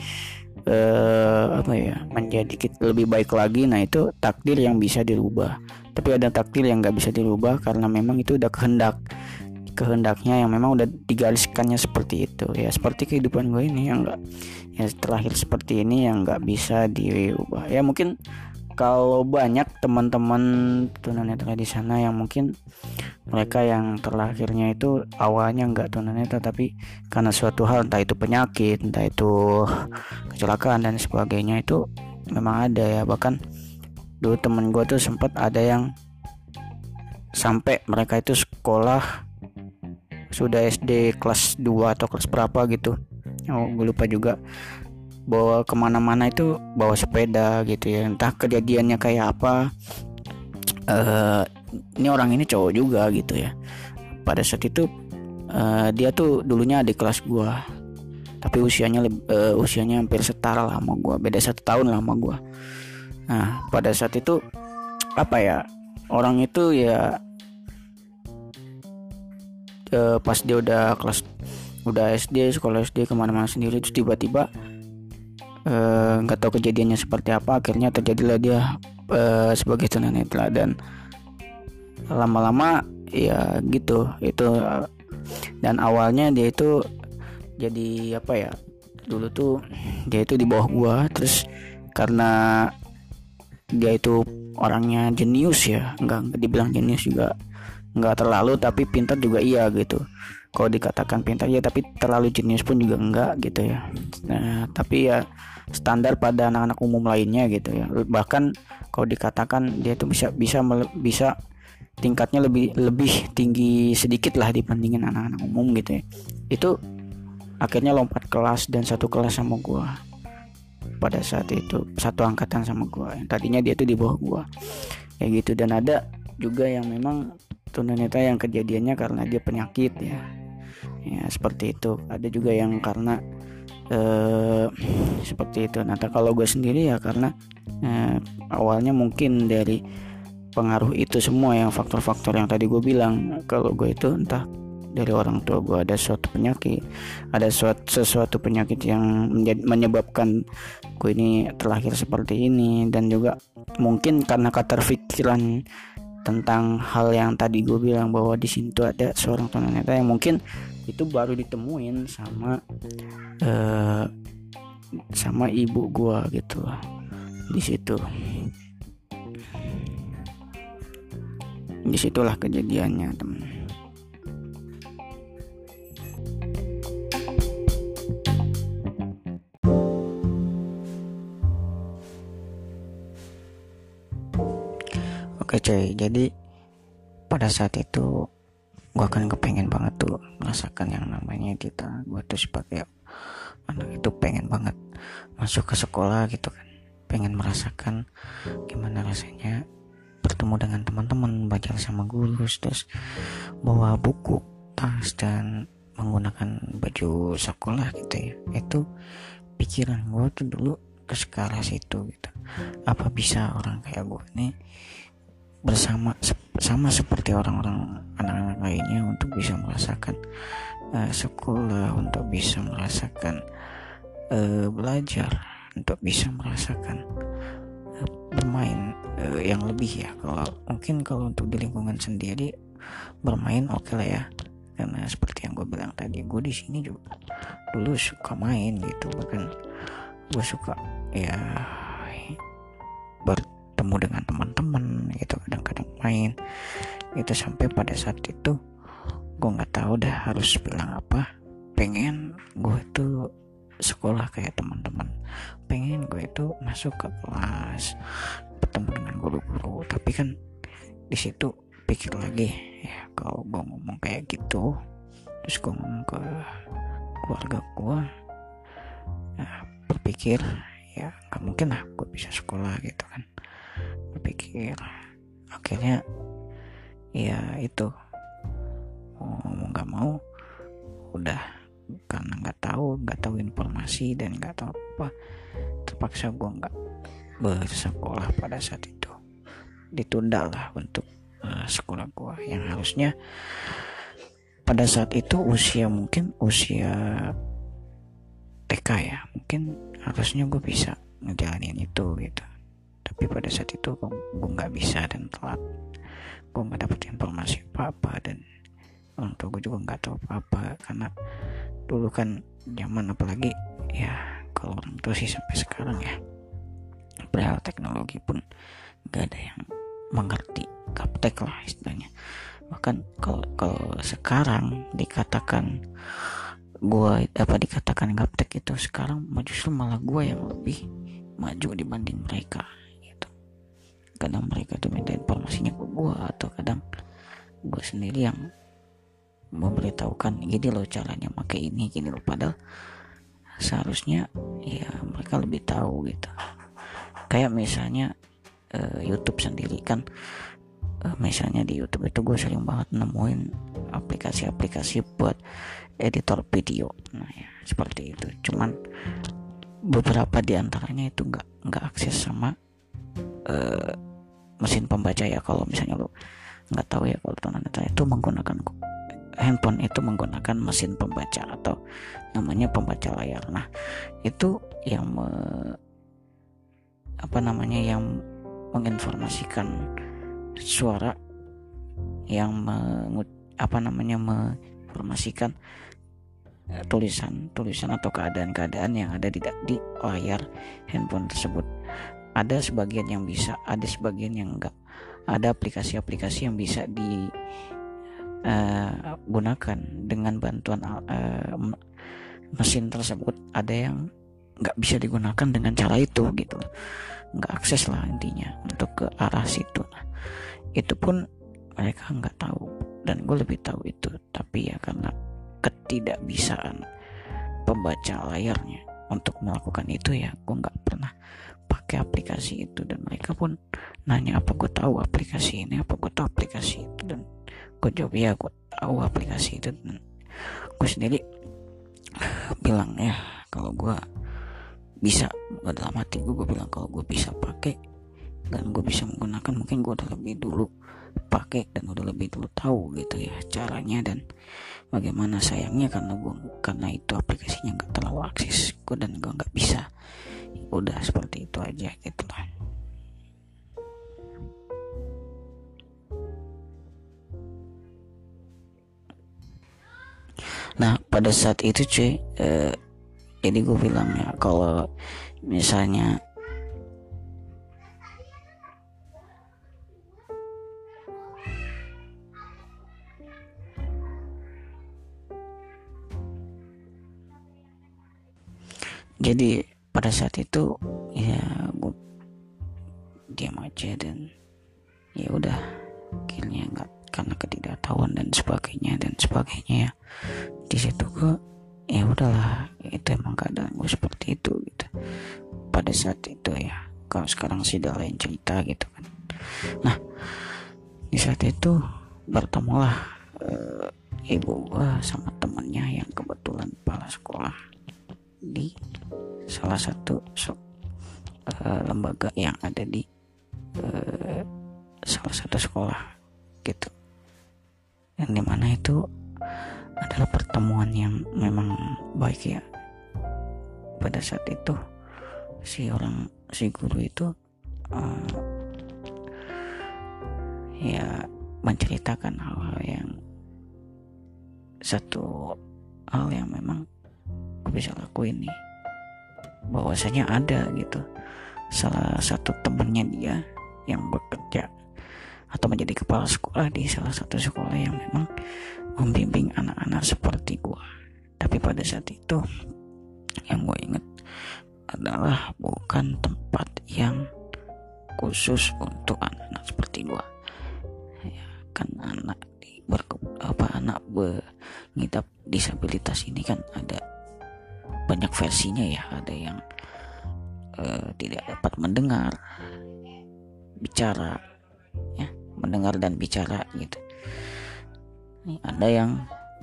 eh, apa ya menjadi lebih baik lagi. Nah itu takdir yang bisa dirubah. Tapi ada takdir yang nggak bisa dirubah karena memang itu udah kehendak kehendaknya yang memang udah digariskannya seperti itu. Ya seperti kehidupan gue ini yang enggak ya terakhir seperti ini yang nggak bisa diubah ya mungkin kalau banyak teman-teman tunanetra di sana yang mungkin mereka yang terlahirnya itu awalnya nggak tunanetra tapi karena suatu hal entah itu penyakit entah itu kecelakaan dan sebagainya itu memang ada ya. Bahkan dulu temen gue tuh sempat ada yang sampai mereka itu sekolah sudah SD kelas 2 atau kelas berapa gitu. Oh gue lupa juga bawa ke mana-mana itu bawa sepeda gitu ya. Entah kejadiannya kayak apa. Uh, ini orang ini cowok juga gitu ya. Pada saat itu uh, dia tuh dulunya adik kelas gua. Tapi usianya uh, usianya hampir setara lah sama gua. Beda satu tahun lah sama gua. Nah pada saat itu apa ya orang itu ya uh, pas dia udah kelas udah SD sekolah SD ke mana-mana sendiri terus tiba-tiba nggak uh, tahu kejadiannya seperti apa. Akhirnya terjadilah dia uh, sebagai tunanetra dan lama-lama ya gitu. Itu dan awalnya dia itu jadi apa ya dulu tuh dia itu di bawah gua. Terus karena dia itu orangnya jenius ya nggak dibilang jenius juga nggak terlalu tapi pintar juga iya gitu kalau dikatakan pintar ya tapi terlalu jenius pun juga enggak gitu ya. Nah tapi ya standar pada anak-anak umum lainnya gitu ya. Bahkan kalau dikatakan dia itu bisa bisa bisa tingkatnya lebih lebih tinggi sedikit lah dibandingin anak-anak umum gitu ya. Itu akhirnya lompat kelas dan satu kelas sama gua. Pada saat itu satu angkatan sama gua. Yang tadinya dia tuh di bawah gua. Ya gitu. Dan ada juga yang memang tunanetra yang kejadiannya karena dia penyakit ya. Ya seperti itu. Ada juga yang karena eh, seperti itu. Nah, kalau gue sendiri ya karena eh, awalnya mungkin dari pengaruh itu semua yang faktor-faktor yang tadi gue bilang. Kalau gue itu entah dari orang tua gue ada suatu penyakit ada suatu sesuatu penyakit yang menyebabkan gue ini terlahir seperti ini. Dan juga mungkin karena keterpikiran tentang hal yang tadi gue bilang bahwa di sini ada seorang tunanetra yang mungkin itu baru ditemuin sama uh, sama ibu gua gitu di situ. Di situlah kejadiannya teman cuy. Jadi pada saat itu gue akan kepengen banget tuh merasakan yang namanya kita. Gue tuh sebagai anak itu pengen banget masuk ke sekolah gitu kan. Pengen merasakan gimana rasanya bertemu dengan teman-teman belajar sama guru terus bawa buku tas dan menggunakan baju sekolah gitu ya. Itu pikiran gue tuh dulu ke sekolah situ gitu. Apa bisa orang kayak gue nih bersama sama seperti orang-orang anak-anak lainnya untuk bisa merasakan uh, sekolah untuk bisa merasakan uh, belajar untuk bisa merasakan uh, bermain uh, yang lebih ya. Kalau mungkin kalau untuk di lingkungan sendiri bermain oke okay lah ya. Karena seperti yang gue bilang tadi gue di sini juga dulu suka main gitu. Bahkan gue suka ya bertemu dengan teman-teman gitu kadang-kadang main. Itu sampai pada saat itu gue nggak tahu dah harus bilang apa. Pengen gue itu sekolah kayak teman-teman. Pengen gue itu masuk ke kelas bertemu dengan guru-guru. Tapi kan di situ pikir lagi ya kalau gue ngomong kayak gitu terus gue ngomong ke keluarga gue nah, berpikir ya nggak mungkin lah gue bisa sekolah gitu kan berpikir akhirnya ya itu. Mau nggak mau udah. Karena nggak tahu nggak tahu informasi dan nggak tahu apa terpaksa gue nggak bersekolah pada saat itu. Ditunda lah untuk uh, sekolah gua. Yang harusnya pada saat itu usia mungkin usia TK ya. Mungkin harusnya gue bisa ngejalanin itu gitu tapi pada saat itu gue nggak bisa dan telat. Gue nggak dapet informasi apa apa dan orang tua gue juga nggak tahu apa apa karena dulu kan zaman apalagi ya kalau orang tua sih sampai sekarang ya perihal teknologi pun nggak ada yang mengerti gaptek lah istilahnya. Bahkan kalau kalau sekarang dikatakan gua apa dikatakan gaptek itu sekarang justru malah gua yang lebih maju dibanding mereka kadang mereka tuh minta informasinya ke gua atau kadang gua sendiri yang memberitahukan gini loh caranya pakai ini gini loh. Padahal seharusnya ya mereka lebih tahu gitu. Kayak misalnya uh, YouTube sendiri kan uh, misalnya di YouTube itu gue sering banget nemuin aplikasi-aplikasi buat editor video. Nah ya seperti itu. Cuman beberapa di antaranya itu nggak nggak akses sama uh, mesin pembaca ya kalau misalnya lo nggak tahu ya kalau teman itu menggunakan handphone itu menggunakan mesin pembaca atau namanya pembaca layar. Nah itu yang me, apa namanya yang menginformasikan suara yang mengut, apa namanya menginformasikan uh, tulisan tulisan atau keadaan-keadaan yang ada di di layar handphone tersebut ada sebagian yang bisa ada sebagian yang enggak. Ada aplikasi-aplikasi yang bisa digunakan uh, dengan bantuan uh, mesin tersebut. Ada yang nggak bisa digunakan dengan cara itu gitu. Nggak akses lah intinya untuk ke arah situ. Nah, itu pun mereka nggak tahu dan gue lebih tahu itu. Tapi ya karena ketidakbisaan pembaca layarnya untuk melakukan itu ya gue nggak pernah pakai aplikasi itu dan mereka pun nanya apa gue tahu aplikasi ini apa gue tahu aplikasi itu dan gue jawab ya gue tahu aplikasi itu. Dan gue sendiri bilang ya kalau gue bisa dalam hati gue gue bilang kalau gue bisa pakai dan gue bisa menggunakan mungkin gue udah lebih dulu pakai dan udah lebih dulu tahu gitu ya caranya dan bagaimana sayangnya karena gue karena itu aplikasinya nggak terlalu akses gue dan gue nggak bisa. Udah seperti itu aja gitu lah. Nah pada saat itu cuy eh, jadi gue bilang ya kalau misalnya jadi pada saat itu ya gue diam aja dan ya udah akhirnya nggak karena ketidaktahuan dan sebagainya dan sebagainya ya. Di situ gue ya udahlah itu emang keadaan gue seperti itu gitu. Pada saat itu ya kalau sekarang sih udah lain cerita gitu kan. Nah di saat itu bertemulah uh, ibu gue sama temennya yang kebetulan kepala sekolah di salah satu so, uh, lembaga yang ada di uh, salah satu sekolah gitu. Yang di mana itu adalah pertemuan yang memang baik ya. Pada saat itu si orang si guru itu uh, ya menceritakan hal-hal yang satu hal yang memang aku bisa lakuin nih. Bahwasanya ada gitu. Salah satu temannya dia yang bekerja atau menjadi kepala sekolah di salah satu sekolah yang memang membimbing anak-anak seperti gua. Tapi pada saat itu yang gue inget adalah bukan tempat yang khusus untuk anak-anak seperti gua. Ya, kan anak di berke, apa anak mengidap disabilitas ini kan ada banyak versinya ya. Ada yang uh, tidak dapat mendengar bicara ya mendengar dan bicara gitu. Ada yang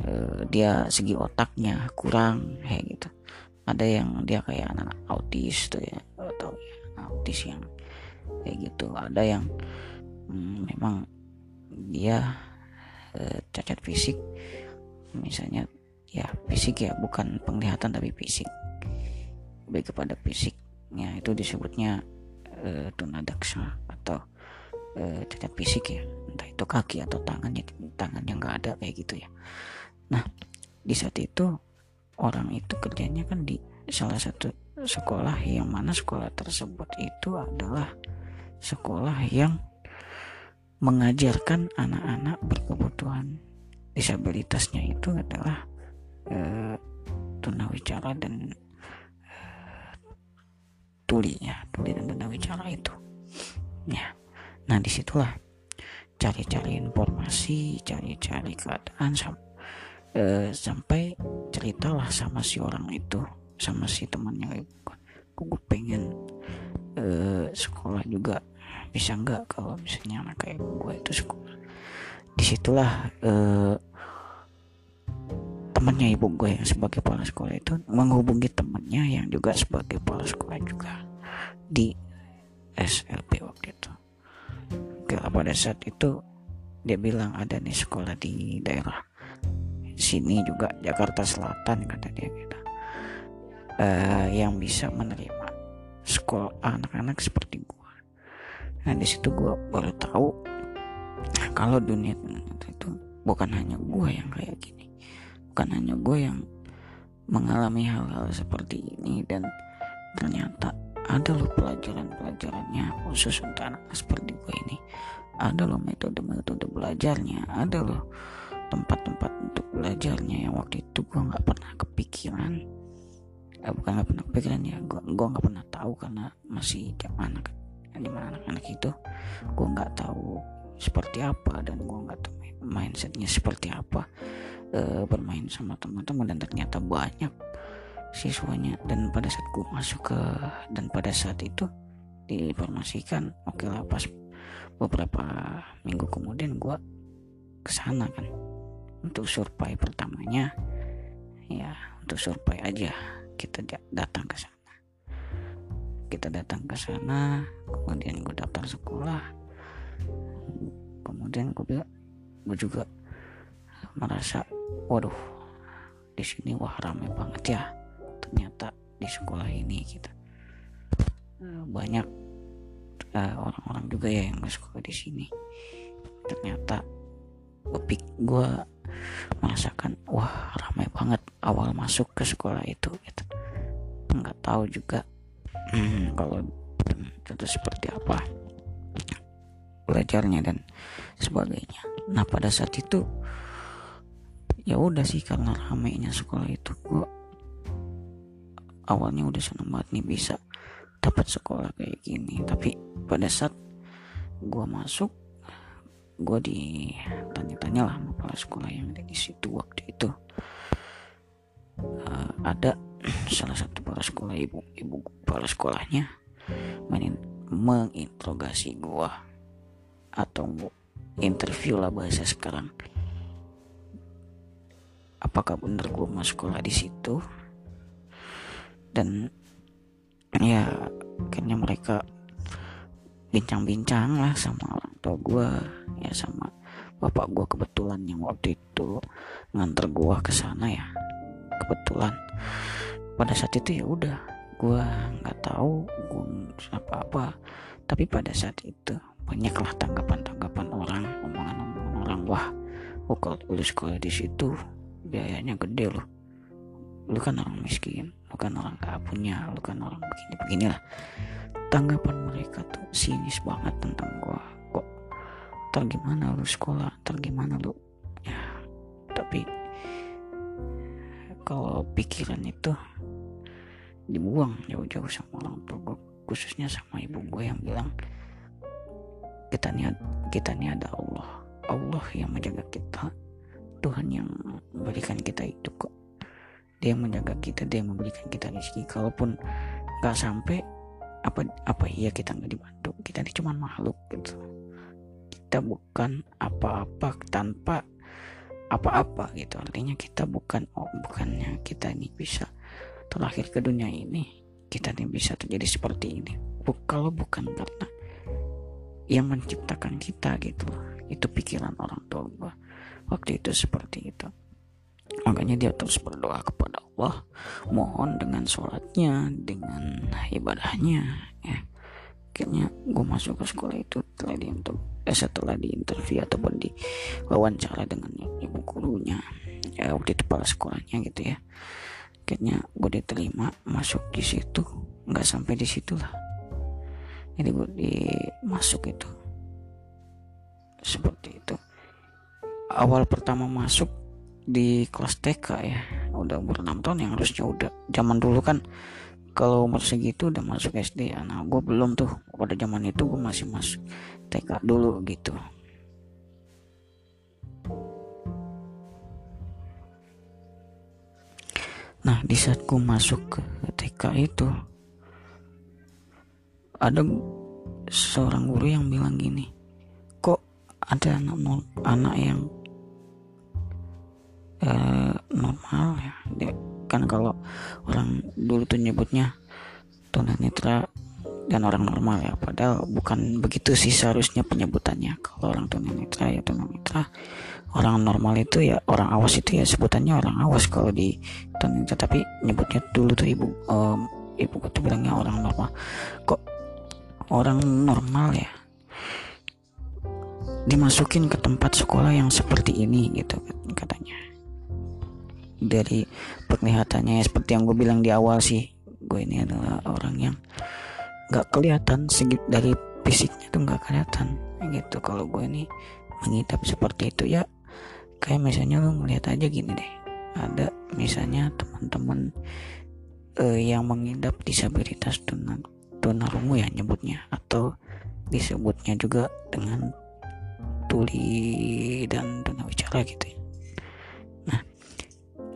uh, dia segi otaknya kurang kayak gitu. Ada yang dia kayak anak, -anak autis tuh ya atau ya, autis yang kayak gitu. Ada yang hmm, memang dia uh, cacat fisik misalnya ya fisik ya bukan penglihatan tapi fisik. Baik kepada fisiknya itu disebutnya uh, tunadaksa atau uh, cacat fisik ya. Entah itu kaki atau tangannya tangannya nggak ada kayak gitu ya. Nah di saat itu orang itu kerjanya kan di salah satu sekolah yang mana sekolah tersebut itu adalah sekolah yang mengajarkan anak-anak berkebutuhan. Disabilitasnya itu adalah uh, tunawicara dan uh, tuli ya tuli dan tunawicara itu. Ya nah di situlah cari-cari informasi cari-cari keadaan sam uh, sampai ceritalah sama si orang itu sama si temannya gue pengen uh, sekolah juga. Bisa nggak kalau misalnya anak kayak gue itu sekolah? Di situlah uh, temannya ibu gue yang sebagai kepala sekolah itu menghubungi temannya yang juga sebagai kepala sekolah juga di SLP waktu itu. Oke, pada saat itu dia bilang ada nih sekolah di daerah sini juga Jakarta Selatan kata dia gitu. Uh, yang bisa menerima sekolah anak-anak seperti gua. Nah di situ gua baru tahu kalau dunia itu bukan hanya gua yang kayak gini bukan hanya gua yang mengalami hal-hal seperti ini dan ternyata ada loh pelajaran-pelajarannya khusus untuk anak seperti gue ini. Ada loh metode-metode belajarnya ada loh tempat-tempat untuk belajarnya yang waktu itu gue nggak pernah kepikiran. Eh, bukan nggak pernah kepikiran ya gue gue nggak pernah tahu karena masih zaman anak di mana anak-anak itu gue nggak tahu seperti apa dan gue nggak tahu mindsetnya seperti apa e, bermain sama teman-teman dan ternyata banyak siswanya. Dan pada saat gue masuk ke dan pada saat itu diinformasikan oke okay lah pas beberapa minggu kemudian gue ke sana kan. Untuk survei pertamanya ya untuk survei aja. Kita datang ke sana. Kita datang ke sana kemudian gue daftar sekolah. Kemudian gue gue juga merasa waduh di sini wah ramai banget ya ternyata di sekolah ini kita uh, banyak uh, orang-orang juga ya yang sekolah di sini. Ternyata gue gue merasakan wah ramai banget awal masuk ke sekolah itu gitu. Nggak tahu juga hmm, kalau itu seperti apa belajarnya dan sebagainya. Nah pada saat itu ya udah sih karena ramainya sekolah itu gue awalnya udah seneng banget nih bisa dapat sekolah kayak gini. Tapi pada saat gue masuk gue ditanya-tanya lah sama kepala sekolah yang ada di situ waktu itu. Uh, ada salah satu kepala sekolah ibu ibu kepala sekolahnya main menginterogasi gue atau interview lah bahasa sekarang apakah benar gue masuk sekolah di situ? Dan ya akhirnya mereka bincang-bincang lah sama orang tua gue ya sama bapak gue kebetulan yang waktu itu nganter gue ke sana ya kebetulan. Pada saat itu ya udah gue nggak tahu gue apa-apa. Tapi pada saat itu banyaklah tanggapan-tanggapan orang omongan-omongan orang wah oh kalau lu sekolah di situ biayanya gede loh. Lu kan orang miskin lu kan orang gak punya lu kan orang begini beginilah tanggapan mereka tuh sinis banget tentang gua. Kok ntar gimana lu sekolah ntar gimana lu? Ya tapi kalau pikiran itu dibuang jauh-jauh sama orang tua gue khususnya sama ibu gue yang bilang kita nih kita nih ada Allah. Allah yang menjaga kita Tuhan yang memberikan kita itu kok. Dia yang menjaga kita dia yang memberikan kita rezeki. Kalaupun nggak sampai apa apa iya kita nggak dibantu? Kita ini cuma makhluk gitu. Kita bukan apa-apa tanpa apa-apa gitu. Artinya kita bukan oh, bukannya kita ini bisa terlahir ke dunia ini kita ini bisa terjadi seperti ini. Kalau bukan karena yang menciptakan kita gitu itu pikiran orang tua gua waktu itu seperti itu. Makanya dia terus berdoa kepada Allah. Mohon dengan sholatnya dengan ibadahnya ya. Akhirnya gue masuk ke sekolah itu setelah di eh, setelah di interview ataupun di wawancara dengan ibu gurunya ya waktu itu kepala sekolahnya gitu ya. Akhirnya gue diterima masuk di situ. Nggak sampai di situ lah. Jadi gue di masuk itu. Seperti itu awal pertama masuk di kelas TK ya. Udah umur 6 tahun yang harusnya udah. Zaman dulu kan kalau umur segitu udah masuk SD nah gue belum tuh. Pada zaman itu gue masih masuk TK dulu gitu. Nah di saat gue masuk ke TK itu ada seorang guru yang bilang gini kok ada anak anak yang uh, normal ya. Dia, kan kalau orang dulu tuh nyebutnya tunanetra dan orang normal ya. Padahal bukan begitu sih seharusnya penyebutannya. Kalau orang tunanetra ya tunanetra orang normal itu ya orang awas itu ya sebutannya orang awas kalau di tunanetra tapi nyebutnya dulu tuh ibu um, ibu tuh bilangnya orang normal. Kok orang normal ya? Dimasukin ke tempat sekolah yang seperti ini gitu katanya dari penglihatannya ya, seperti yang gue bilang di awal sih gue ini adalah orang yang nggak kelihatan segit dari fisiknya tuh nggak kelihatan. Gitu kalau gue ini mengidap seperti itu ya kayak misalnya lo ngeliat aja gini deh. Ada misalnya teman-teman uh, yang mengidap disabilitas tunar tunarungu ya nyebutnya atau disebutnya juga dengan tuli dan tunawicara gitu ya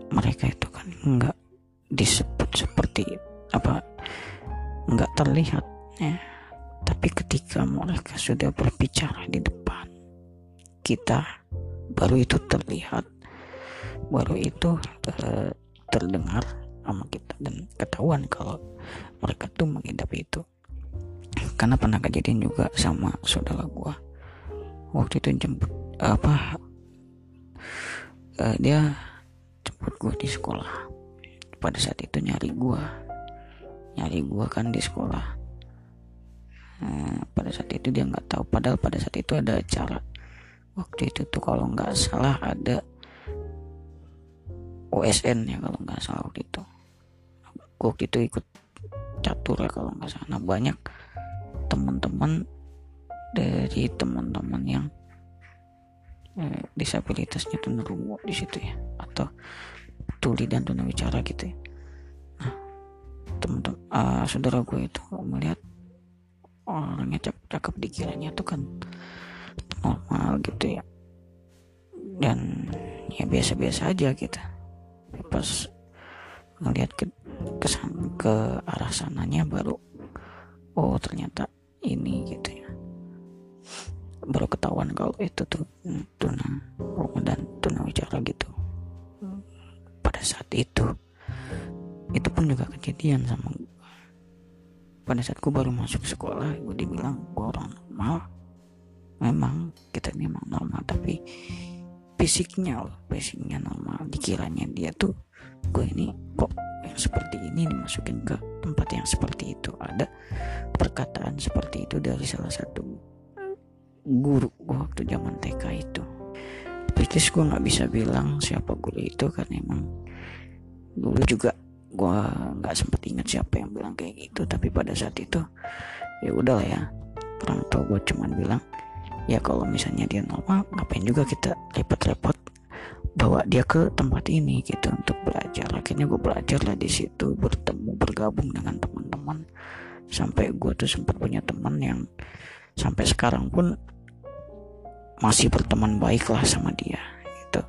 mereka itu kan nggak disebut seperti apa nggak terlihat ya. Tapi ketika mereka sudah berbicara di depan kita baru itu terlihat baru itu uh, terdengar sama kita dan ketahuan kalau mereka tuh mengidap itu. Karena pernah kejadian juga sama saudara gua. Waktu itu jemput apa uh, dia jemput gue di sekolah. Pada saat itu nyari gue nyari gue kan di sekolah. Nah, pada saat itu dia nggak tahu. Padahal pada saat itu ada acara. Waktu itu tuh kalau nggak salah ada OSN ya kalau nggak salah waktu itu. Gue waktu itu ikut catur ya kalau nggak salah. Nah, banyak teman-teman dari teman-teman yang eh, disabilitasnya tunarungu di situ ya atau tuli dan tunawicara gitu ya. Nah teman-teman uh, saudara gue itu melihat orangnya cakep, cakep dikiranya tuh kan normal gitu ya. Dan ya biasa-biasa aja gitu. Pas ngelihat ke kesan ke arah sananya baru oh ternyata ini gitu ya baru ketahuan kalau itu tuh tuna dan tuna wicara gitu pada saat itu itu pun juga kejadian sama pada saat gue baru masuk sekolah gue dibilang gue orang normal. Memang kita memang normal tapi fisiknya loh fisiknya normal. Dikiranya dia tuh gue ini kok yang seperti ini dimasukin ke tempat yang seperti itu. Ada perkataan seperti itu dari salah satu guru gue waktu zaman TK itu. British gue nggak bisa bilang siapa guru itu karena emang dulu juga gue nggak sempat ingat siapa yang bilang kayak gitu. Tapi pada saat itu ya udah lah ya. Orang tua gue cuman bilang ya kalau misalnya dia normal ngapain juga kita repot-repot bawa dia ke tempat ini gitu untuk belajar. Akhirnya gue belajar lah di situ bertemu bergabung dengan teman-teman. Sampai gue tuh sempat punya teman yang sampai sekarang pun masih berteman baik lah sama dia gitu.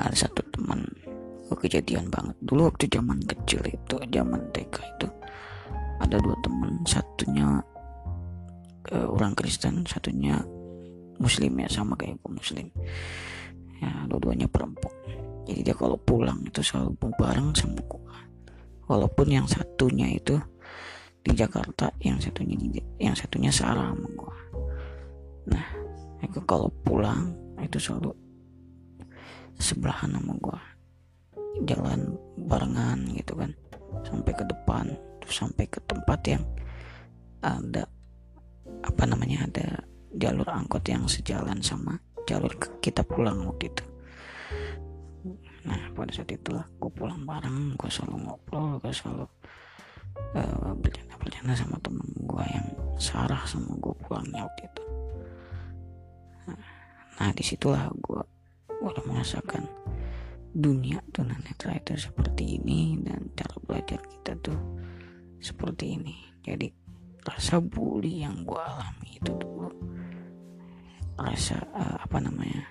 Ada satu teman gue kejadian banget. Dulu waktu zaman kecil itu zaman TK itu ada dua teman. Satunya uh, orang Kristen satunya Muslim ya sama kayak gue Muslim. Ya dua-duanya perempuan. Jadi dia kalau pulang itu selalu bareng sama gue walaupun yang satunya itu di Jakarta yang satunya di, yang satunya Sarah sama gue nah itu kalau pulang itu selalu sebelahan sama gue jalan barengan gitu kan sampai ke depan terus sampai ke tempat yang ada apa namanya ada jalur angkot yang sejalan sama jalur kita pulang waktu itu. Nah pada saat itulah gue pulang bareng gue selalu ngobrol gue selalu uh, bercanda bercanda sama temen gue yang Sarah sama gue pulangnya waktu itu nah di situlah gue udah merasakan dunia tunanetra itu seperti ini dan cara belajar kita tuh seperti ini. Jadi rasa bully yang gue alami itu tuh rasa uh, apa namanya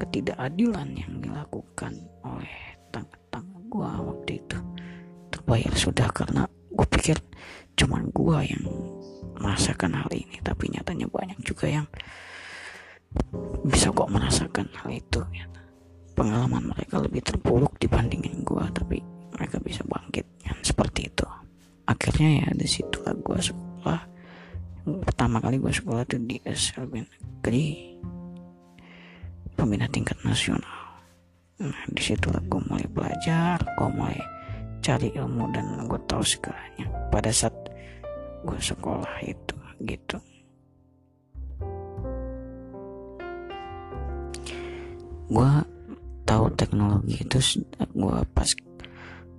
ketidakadilan yang dilakukan oleh tangga-tangga gue waktu itu terbayar sudah karena gue pikir cuman gue yang merasakan hal ini tapi nyatanya banyak juga yang bisa kok merasakan hal itu ya. pengalaman mereka lebih terpuruk dibandingin gue tapi mereka bisa bangkit kan seperti itu. Akhirnya ya di situ lah gue sekolah. Pertama kali gue sekolah tuh di SLB negeri pembina tingkat nasional. Nah di situlah gue mulai belajar gue mulai cari ilmu dan gue tahu segalanya. Pada saat gue sekolah itu gitu gue tahu teknologi itu gue pas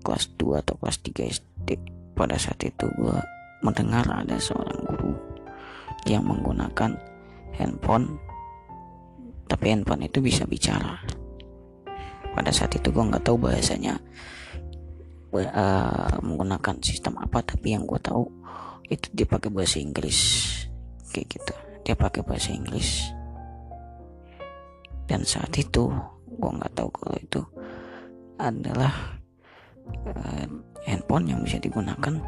kelas 2 atau kelas 3 SD pada saat itu gue mendengar ada seorang guru yang menggunakan handphone tapi handphone itu bisa bicara. Pada saat itu gue nggak tahu bahasanya uh, menggunakan sistem apa tapi yang gue tahu itu dia pakai bahasa Inggris kayak gitu. Dia pakai bahasa Inggris dan saat itu gue nggak tahu kalau itu adalah uh, handphone yang bisa digunakan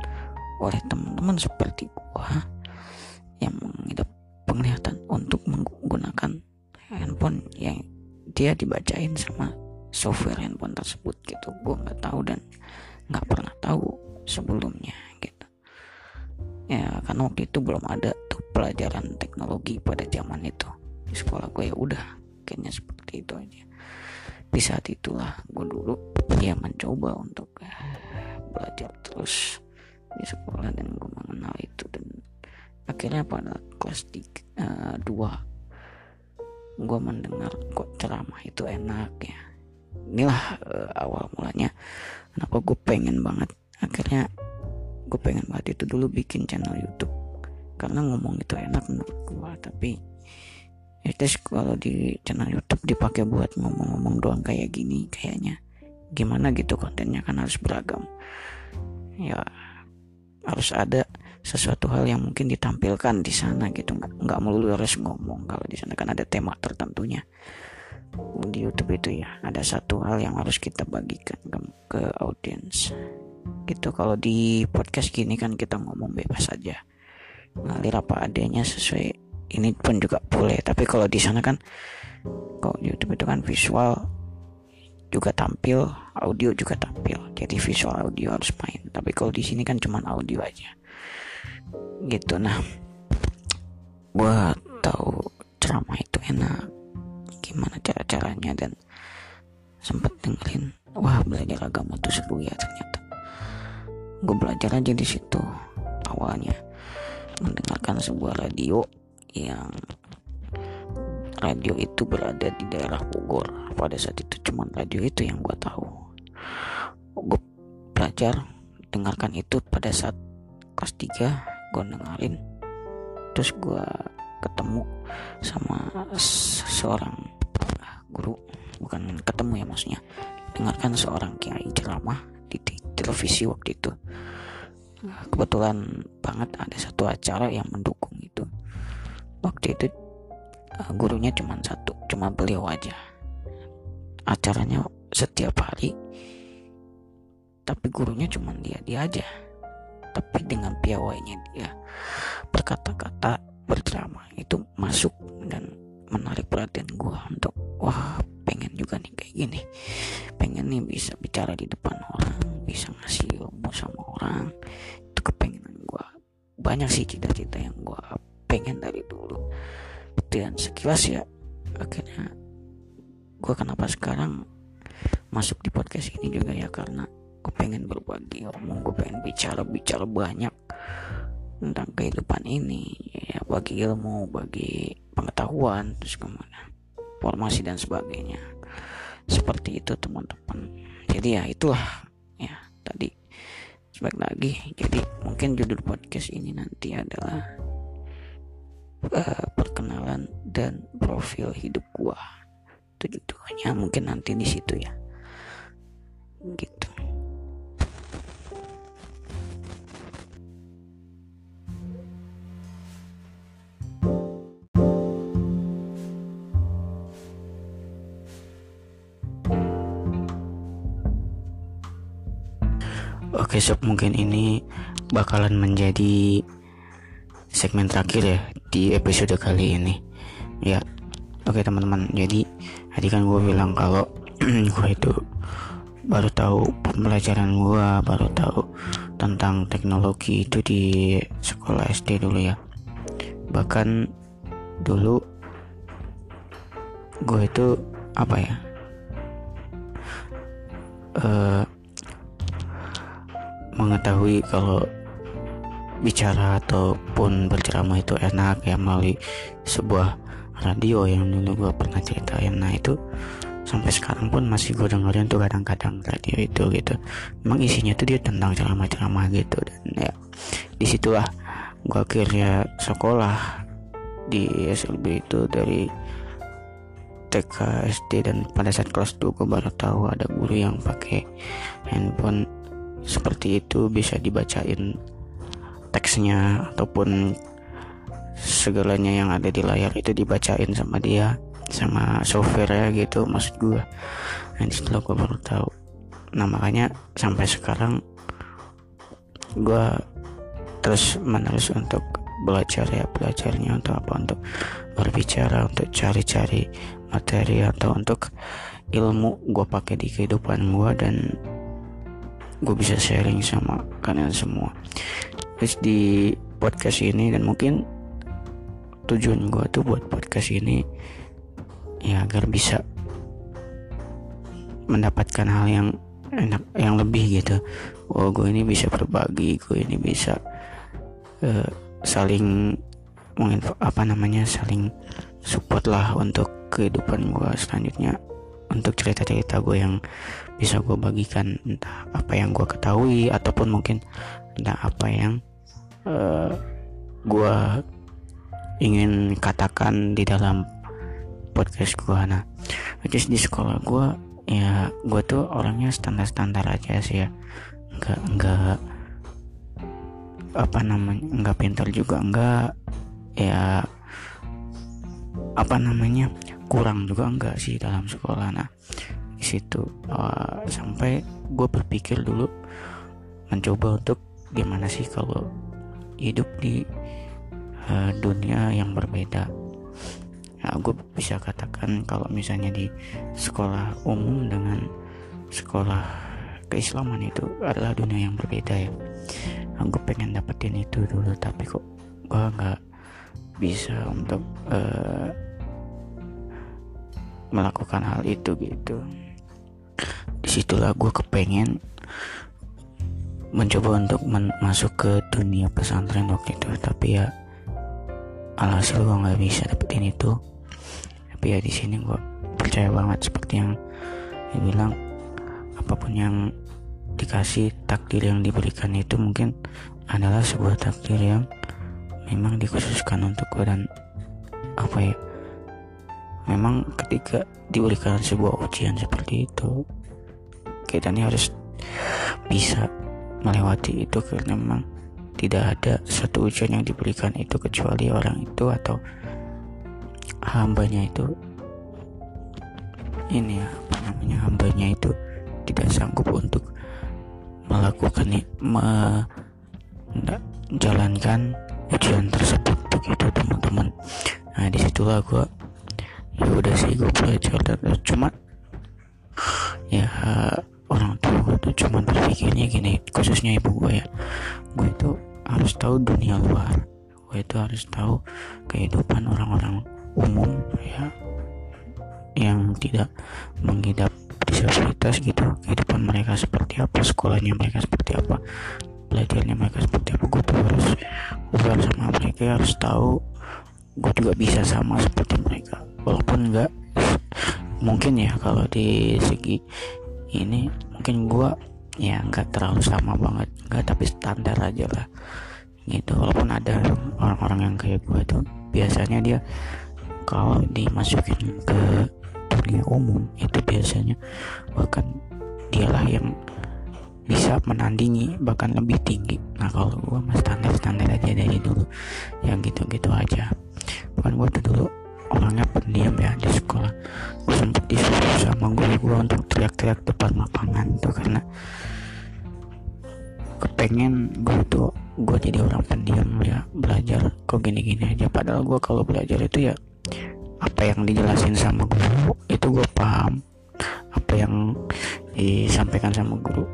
oleh teman-teman seperti gua yang mengidap penglihatan untuk menggunakan handphone yang dia dibacain sama software handphone tersebut gitu. Gua nggak tahu dan nggak pernah tahu sebelumnya gitu. Ya karena waktu itu belum ada tuh pelajaran teknologi pada zaman itu. Di sekolah gue ya udah kayaknya seperti itu aja. Di saat itulah gue dulu ya mencoba untuk belajar terus di sekolah dan gue mengenal itu. Dan akhirnya pada kelas 3, uh, 2 gue mendengar kok ceramah itu enak ya. Inilah uh, awal mulanya kenapa gue pengen banget akhirnya gue pengen banget itu dulu bikin channel YouTube. Karena ngomong itu enak menurut gue tapi itu kalau di channel YouTube dipakai buat ngomong-ngomong doang kayak gini kayaknya gimana gitu kontennya kan harus beragam. Ya harus ada sesuatu hal yang mungkin ditampilkan di sana gitu. Nggak nggak melulu harus ngomong kalau di sana kan ada tema tertentunya. Di YouTube itu ya ada satu hal yang harus kita bagikan ke, ke audiens gitu kalau di podcast gini kan kita ngomong bebas saja ngalir apa adanya sesuai ini pun juga boleh. Tapi kalau di sana kan di YouTube itu kan visual juga tampil audio juga tampil. Jadi visual audio harus main. Tapi kalau di sini kan cuma audio aja. Gitu. Nah gua tahu ceramah itu enak gimana cara caranya dan sempet dengerin wah belajar agama tuh seru ya ternyata. Gue belajar aja di situ awalnya. Mendengarkan sebuah radio yang radio itu berada di daerah Bogor. Pada saat itu cuma radio itu yang gue tahu. Gue belajar dengarkan itu pada saat kelas 3 gue dengerin. Terus gue ketemu sama seorang guru. Bukan ketemu ya maksudnya. Dengarkan seorang kiai ceramah di, di televisi waktu itu. Kebetulan banget ada satu acara yang mendukung itu waktu itu uh, gurunya cuma satu cuma beliau aja. Acaranya setiap hari tapi gurunya cuma dia dia aja. Tapi dengan piawainya dia berkata-kata berceramah itu masuk dan menarik perhatian gue untuk wah pengen juga nih kayak gini. Pengen nih bisa bicara di depan orang bisa ngasih ilmu sama orang. Itu kepengenan gue banyak sih cita-cita yang gue pengen dari dulu. Dan sekilas ya akhirnya gue kenapa sekarang masuk di podcast ini juga ya karena gue pengen berbagi omong gue pengen bicara bicara banyak tentang kehidupan ini ya bagi ilmu bagi pengetahuan terus kemudian formasi dan sebagainya. Seperti itu teman-teman. Jadi ya itulah ya tadi. Sebaik lagi. Jadi mungkin judul podcast ini nanti adalah uh, perkenalan dan profil hidup gua. Tujuannya mungkin nanti di situ ya. Gitu. Oke sob mungkin ini bakalan menjadi segmen terakhir ya di episode kali ini. Ya oke teman-teman jadi tadi kan gue bilang kalau gue itu baru tahu pembelajaran gue baru tahu tentang teknologi itu di sekolah SD dulu ya. Bahkan dulu gue itu apa ya uh, mengetahui kalau bicara ataupun berceramah itu enak ya melalui sebuah radio yang dulu gue pernah ceritain nah itu sampai sekarang pun masih gue dengerin tuh kadang-kadang radio itu gitu. Emang isinya tuh dia tentang ceramah-ceramah gitu dan ya di situlah gue akhirnya sekolah di SLB itu dari TK SD dan pada saat kelas 2 gue baru tahu ada guru yang pakai handphone seperti itu bisa dibacain teksnya ataupun segalanya yang ada di layar itu dibacain sama dia sama software ya gitu maksud gue nah di situ gue baru tahu. Nah makanya sampai sekarang gue terus menerus untuk belajar ya belajarnya untuk apa? Untuk berbicara untuk cari-cari materi atau untuk ilmu gue pakai di kehidupan gue dan gue bisa sharing sama kalian semua terus di podcast ini dan mungkin tujuan gue tuh buat podcast ini ya agar bisa mendapatkan hal yang enak yang lebih gitu. Oh gue ini bisa berbagi gue ini bisa uh, saling menginfo apa namanya saling support lah untuk kehidupan gue selanjutnya untuk cerita-cerita gue yang bisa gue bagikan entah apa yang gue ketahui ataupun mungkin entah apa yang eh, gue ingin katakan di dalam podcast gue nah which di sekolah gue ya gue tuh orangnya standar-standar aja sih ya. Nggak nggak apa namanya nggak pintar juga enggak ya apa namanya kurang juga enggak sih dalam sekolah nah di situ uh, sampai gue berpikir dulu mencoba untuk gimana sih kalau hidup di uh, dunia yang berbeda. Nah, gue bisa katakan kalau misalnya di sekolah umum dengan sekolah keislaman itu adalah dunia yang berbeda ya. Aku pengen dapetin itu dulu tapi kok gue nggak bisa untuk uh, melakukan hal itu gitu. Di situlah gue kepengen mencoba untuk masuk ke dunia pesantren waktu itu. Tapi ya alhasil gue nggak bisa dapetin itu. Tapi ya di sini gue percaya banget seperti yang dibilang apa pun yang dikasih takdir yang diberikan itu mungkin adalah sebuah takdir yang memang dikhususkan untuk gue dan apa ya memang ketika diberikan sebuah ujian seperti itu kita ini harus bisa melewati itu karena memang tidak ada satu ujian yang diberikan itu kecuali orang itu atau hambanya itu. Ini ya apa namanya hambanya itu tidak sanggup untuk melakukan menjalankan ujian tersebut begitu teman-teman. Nah di situlah gue ya udah sih gue belajar dan cuma ya orang tua tuh cuma berpikirnya gini khususnya ibu gue ya. Gue itu harus tahu dunia luar. Gue itu harus tahu kehidupan orang-orang umum ya yang tidak mengidap disabilitas gitu. Kehidupan mereka seperti apa sekolahnya mereka seperti apa belajarnya mereka seperti apa. Gue tuh harus gue sama mereka harus tahu gue juga bisa sama seperti mereka. Walaupun enggak mungkin ya kalau di segi ini mungkin gue ya nggak terlalu sama banget. Nggak tapi standar aja lah. Gitu walaupun ada orang-orang yang kayak gue tuh biasanya dia kalau dimasukin ke dunia umum itu biasanya bahkan dialah yang bisa menandingi bahkan lebih tinggi. Nah kalau gue mah standar standar aja dari dulu. Yang gitu gitu aja. Bukan gue tuh dulu orangnya pendiam ya di sekolah. Gue sempet disuruh sama guru gue untuk teriak-teriak depan lapangan tuh karena kepengen gue tuh gue jadi orang pendiam ya belajar kok gini-gini aja. Padahal gue kalau belajar itu ya apa yang dijelasin sama guru itu gue paham. Apa yang disampaikan sama guru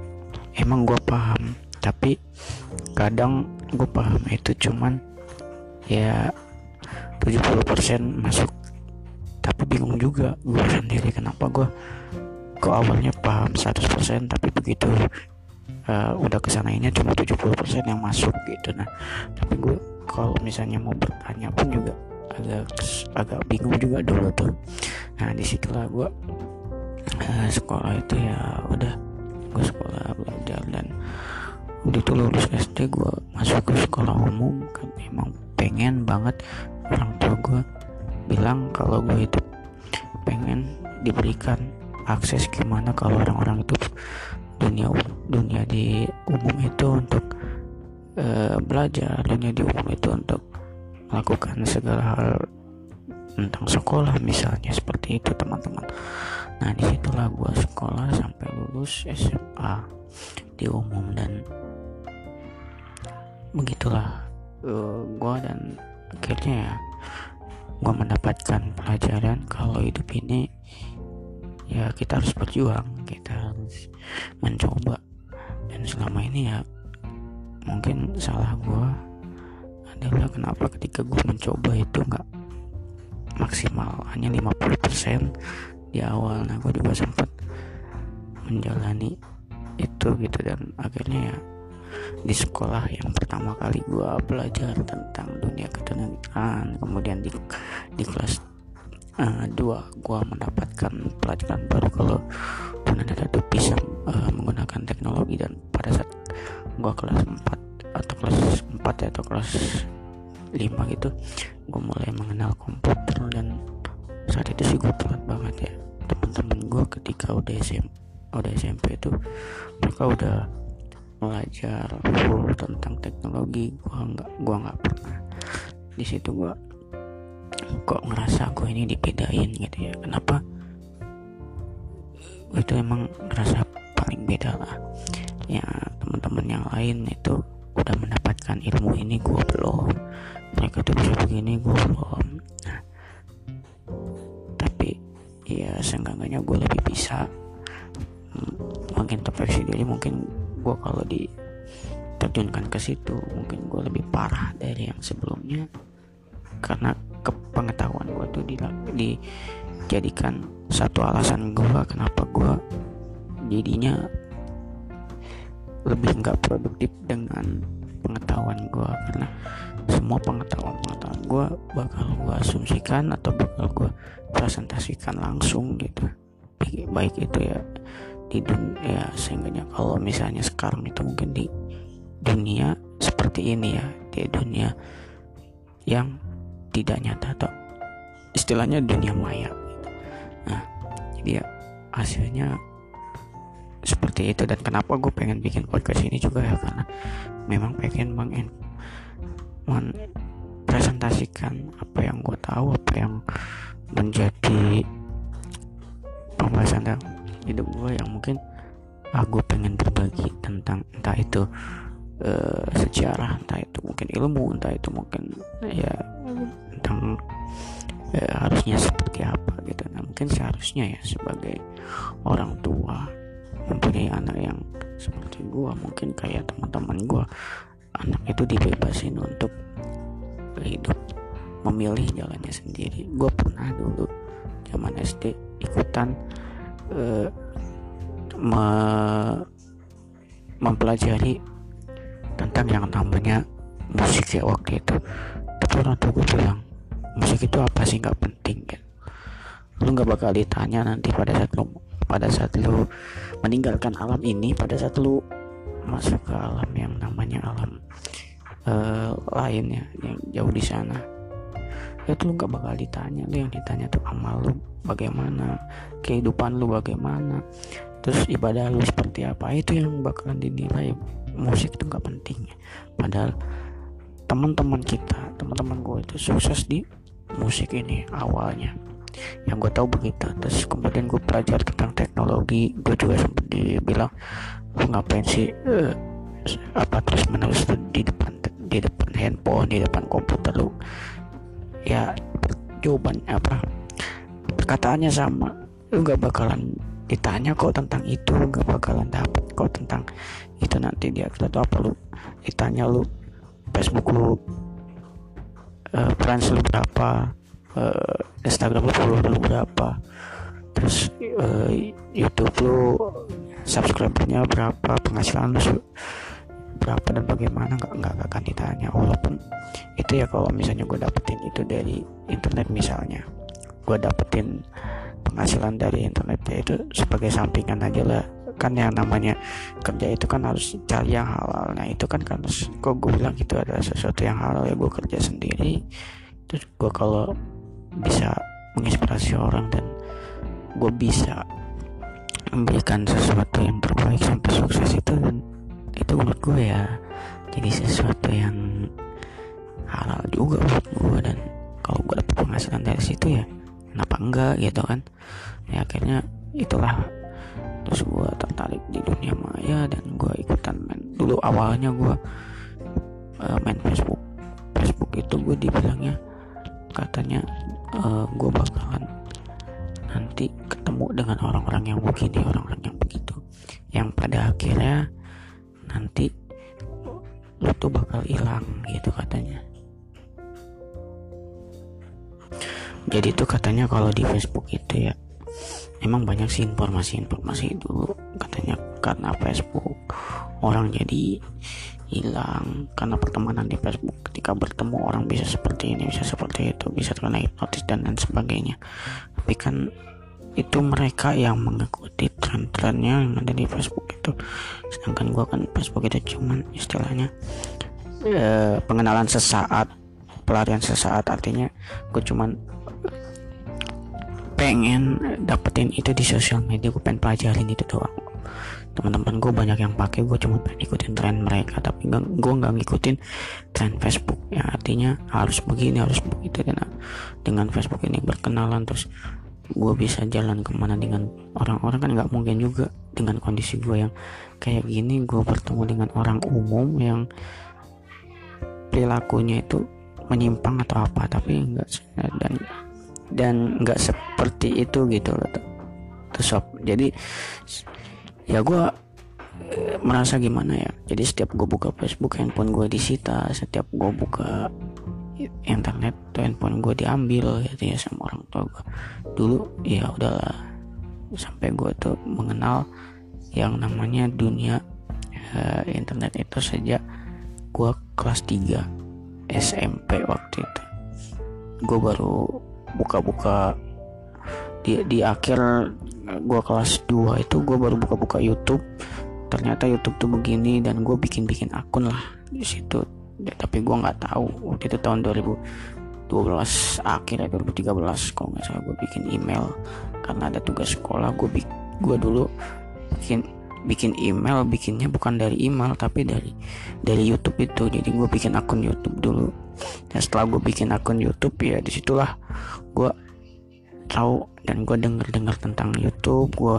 emang gue paham. Tapi kadang gue paham itu cuman ya 70% masuk. Tapi bingung juga gue sendiri kenapa gue ke awalnya paham 100% tapi begitu uh, udah kesanainnya cuma 70% yang masuk gitu. Nah tapi gue kalau misalnya mau bertanya pun juga agak agak bingung juga dulu tuh. Nah di situlah gue uh, sekolah itu ya udah gue sekolah belajar dan udah tuh lulus SD gue masuk ke sekolah umum. Kan emang pengen banget orang tua gue bilang kalau gue itu pengen diberikan akses gimana kalau orang-orang itu dunia dunia di umum itu untuk uh, belajar dunia di umum itu untuk melakukan segala hal tentang sekolah misalnya seperti itu teman-teman. Nah di situlah gue sekolah sampai lulus SMA di umum dan begitulah uh, eh, gue dan akhirnya ya gue mendapatkan pelajaran kalau hidup ini ya kita harus berjuang kita harus mencoba. Dan selama ini ya mungkin salah gue adalah kenapa ketika gue mencoba itu nggak maksimal hanya 50% di awal. Nah gue juga sempat menjalani itu gitu dan akhirnya ya di sekolah yang pertama kali gue belajar tentang dunia ketenagaan kemudian di di kelas uh, 2 gue mendapatkan pelajaran baru kalau itu bisa uh, menggunakan teknologi. Dan pada saat gue kelas 4 atau kelas 4 ya, atau kelas 5 gitu gue mulai mengenal komputer. Dan saat itu sih gue telat banget ya. Teman-teman gue ketika udah SM udah SMP itu mereka udah belajar full tentang teknologi gue nggak gue nggak pernah. Di situ gue kok ngerasa gue ini dibedain gitu ya. Kenapa? Itu emang ngerasa paling beda lah. Ya teman-teman yang lain itu udah mendapatkan ilmu ini gue belum. Mereka tuh bisa begini gue belum. Nah, tapi ya seenggaknya gue lebih bisa makin terpeksi diri mungkin gue kalau di terjunkan ke situ mungkin gue lebih parah dari yang sebelumnya. Karena kepengetahuan gue tuh di, dijadikan satu alasan gue kenapa gue jadinya lebih nggak produktif dengan pengetahuan gue karena semua pengetahuan pengetahuan gue bakal gue asumsikan atau bakal gue presentasikan langsung gitu. Baik itu ya di dunia ya sehingga kalau misalnya sekarang itu mungkin di dunia seperti ini ya di dunia yang tidak nyata atau istilahnya dunia maya. Nah jadi ya hasilnya seperti itu. Dan kenapa gue pengen bikin podcast ini juga ya karena memang pengen mengen presentasikan apa yang gue tahu apa yang menjadi pembahasan hidup gue yang mungkin ah gue pengen berbagi tentang entah itu uh, sejarah entah itu mungkin ilmu entah itu mungkin ya tentang ya, harusnya seperti apa gitu. Nah mungkin seharusnya ya sebagai orang tua mempunyai anak yang seperti gue mungkin kayak teman-teman gue anak itu dibebasin untuk hidup memilih jalannya sendiri. Gue pernah dulu zaman SD ikutan uh, me mempelajari tentang yang namanya musik ya waktu itu. Tapi orang tua gue bilang musik itu apa sih? Nggak penting kan lu nggak bakal ditanya nanti pada saat lu pada saat lu meninggalkan alam ini pada saat lu masuk ke alam yang namanya alam uh, lain ya yang jauh di sana. Itu lu nggak bakal ditanya. Lu yang ditanya tuh amal lu bagaimana kehidupan lu bagaimana. Terus ibadah lu seperti apa itu yang bakalan dinilai musik itu nggak penting. Padahal teman-teman kita teman-teman gue itu sukses di musik ini awalnya. Yang gue tahu begitu terus kemudian gue belajar tentang teknologi gue juga sempat dibilang ngapain sih uh, apa terus menerus di depan di depan handphone di depan komputer lu? Ya jawaban apa perkataannya sama. Lu gak bakalan ditanya kok tentang itu lu gak bakalan dapet kok tentang itu nanti dia atau apa lu. Ditanya lu Facebook lu uh, friends lu berapa uh, Instagram lu follow lu berapa terus uh, YouTube lu subscribernya berapa penghasilan lu berapa dan bagaimana nggak nggak akan ditanya. Walaupun itu ya kalau misalnya gue dapetin itu dari internet misalnya gue dapetin penghasilan dari internet ya itu sebagai sampingan aja lah. Kan yang namanya kerja itu kan harus cari yang halal. Nah itu kan kan kok gue bilang itu adalah sesuatu yang halal ya gue kerja sendiri. Terus gue kalau bisa menginspirasi orang dan gue bisa memberikan sesuatu yang terbaik sampai sukses itu dan itu menurut gue ya jadi sesuatu yang halal juga buat gue dan kalau gue dapet penghasilan dari situ ya kenapa enggak gitu kan. Ya akhirnya itulah. Terus gue tertarik di dunia maya dan gue ikutan main. Dulu awalnya gue uh, main Facebook. Facebook itu gue dibilangnya katanya uh, gue bakalan nanti ketemu dengan orang-orang yang begini orang-orang yang begitu. Yang pada akhirnya nanti lu tuh bakal hilang gitu katanya jadi tuh katanya kalau di Facebook itu ya emang banyak sih informasi-informasi dulu katanya karena Facebook orang jadi hilang karena pertemanan di Facebook. Ketika bertemu orang bisa seperti ini bisa seperti itu bisa terkena hipnotis dan lain sebagainya. Tapi kan itu mereka yang mengikuti tren-trennya yang ada di Facebook itu. Sedangkan gue kan Facebook itu cuman istilahnya e, pengenalan sesaat pelarian sesaat. Artinya gue cuman pengen dapetin itu di sosial media gue pengen pelajarin itu doang. Teman-teman gue banyak yang pakai gue cuma pengen ikutin tren mereka tapi gue nggak ngikutin tren Facebook. Yang artinya harus begini harus begitu dan dengan Facebook ini berkenalan terus gue bisa jalan ke mana dengan orang-orang kan nggak mungkin juga. Dengan kondisi gue yang kayak gini gue bertemu dengan orang umum yang perilakunya itu menyimpang atau apa tapi enggak dan dan nggak seperti itu gitu loh terus jadi ya gue eh, merasa gimana ya? Jadi setiap gue buka Facebook handphone gue disita setiap gue buka internet tuh handphone gue diambil gitu ya sama orang tua gue dulu ya udahlah. Sampai gue tuh mengenal yang namanya dunia uh, internet itu sejak gue kelas 3 SMP waktu itu. Gue baru buka-buka. Di di akhir gue kelas 2 itu gue baru buka-buka YouTube. Ternyata YouTube tuh begini dan gue bikin-bikin akun lah di situ. Ya, tapi gue nggak tahu. Waktu itu tahun 2012 akhir ya 2013 kalau nggak salah gue bikin email. Karena ada tugas sekolah gue gue dulu bikin bikin email. Bikinnya bukan dari email tapi dari dari YouTube itu. Jadi gue bikin akun YouTube dulu. Dan setelah gue bikin akun YouTube ya di situlah gue tahu dan gue denger dengar tentang YouTube gue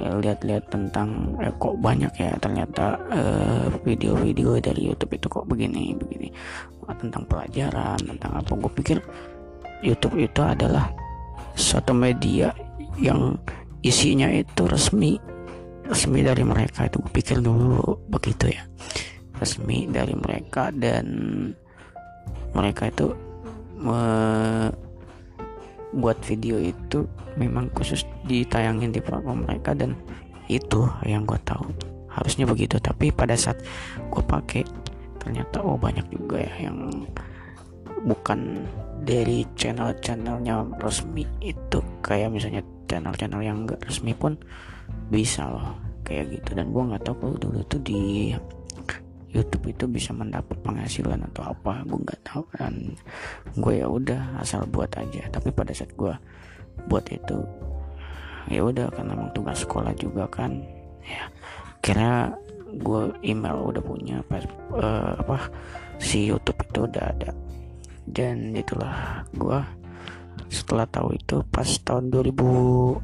ya, lihat-lihat tentang eh, kok banyak ya ternyata eh, video-video dari YouTube itu kok begini begini. Tentang pelajaran tentang apa. Gue pikir YouTube itu adalah suatu media yang isinya itu resmi resmi dari mereka. Itu gue pikir dulu begitu ya. Resmi dari mereka dan mereka itu buat video itu memang khusus ditayangin di platform mereka dan itu yang gue tahu. Harusnya begitu tapi pada saat gue pakai ternyata oh banyak juga ya yang bukan dari channel-channelnya resmi itu. Kayak misalnya channel-channel yang gak resmi pun bisa loh kayak gitu. Dan gue nggak tahu kalau dulu tuh di YouTube itu bisa mendapat penghasilan atau apa gue nggak tahu dan gue ya udah asal buat aja. Tapi pada saat gue buat itu ya udah karena emang tugas sekolah juga kan. Ya kira gue email udah punya pas uh, apa si YouTube itu udah ada. Dan itulah gue setelah tahu itu pas tahun 2015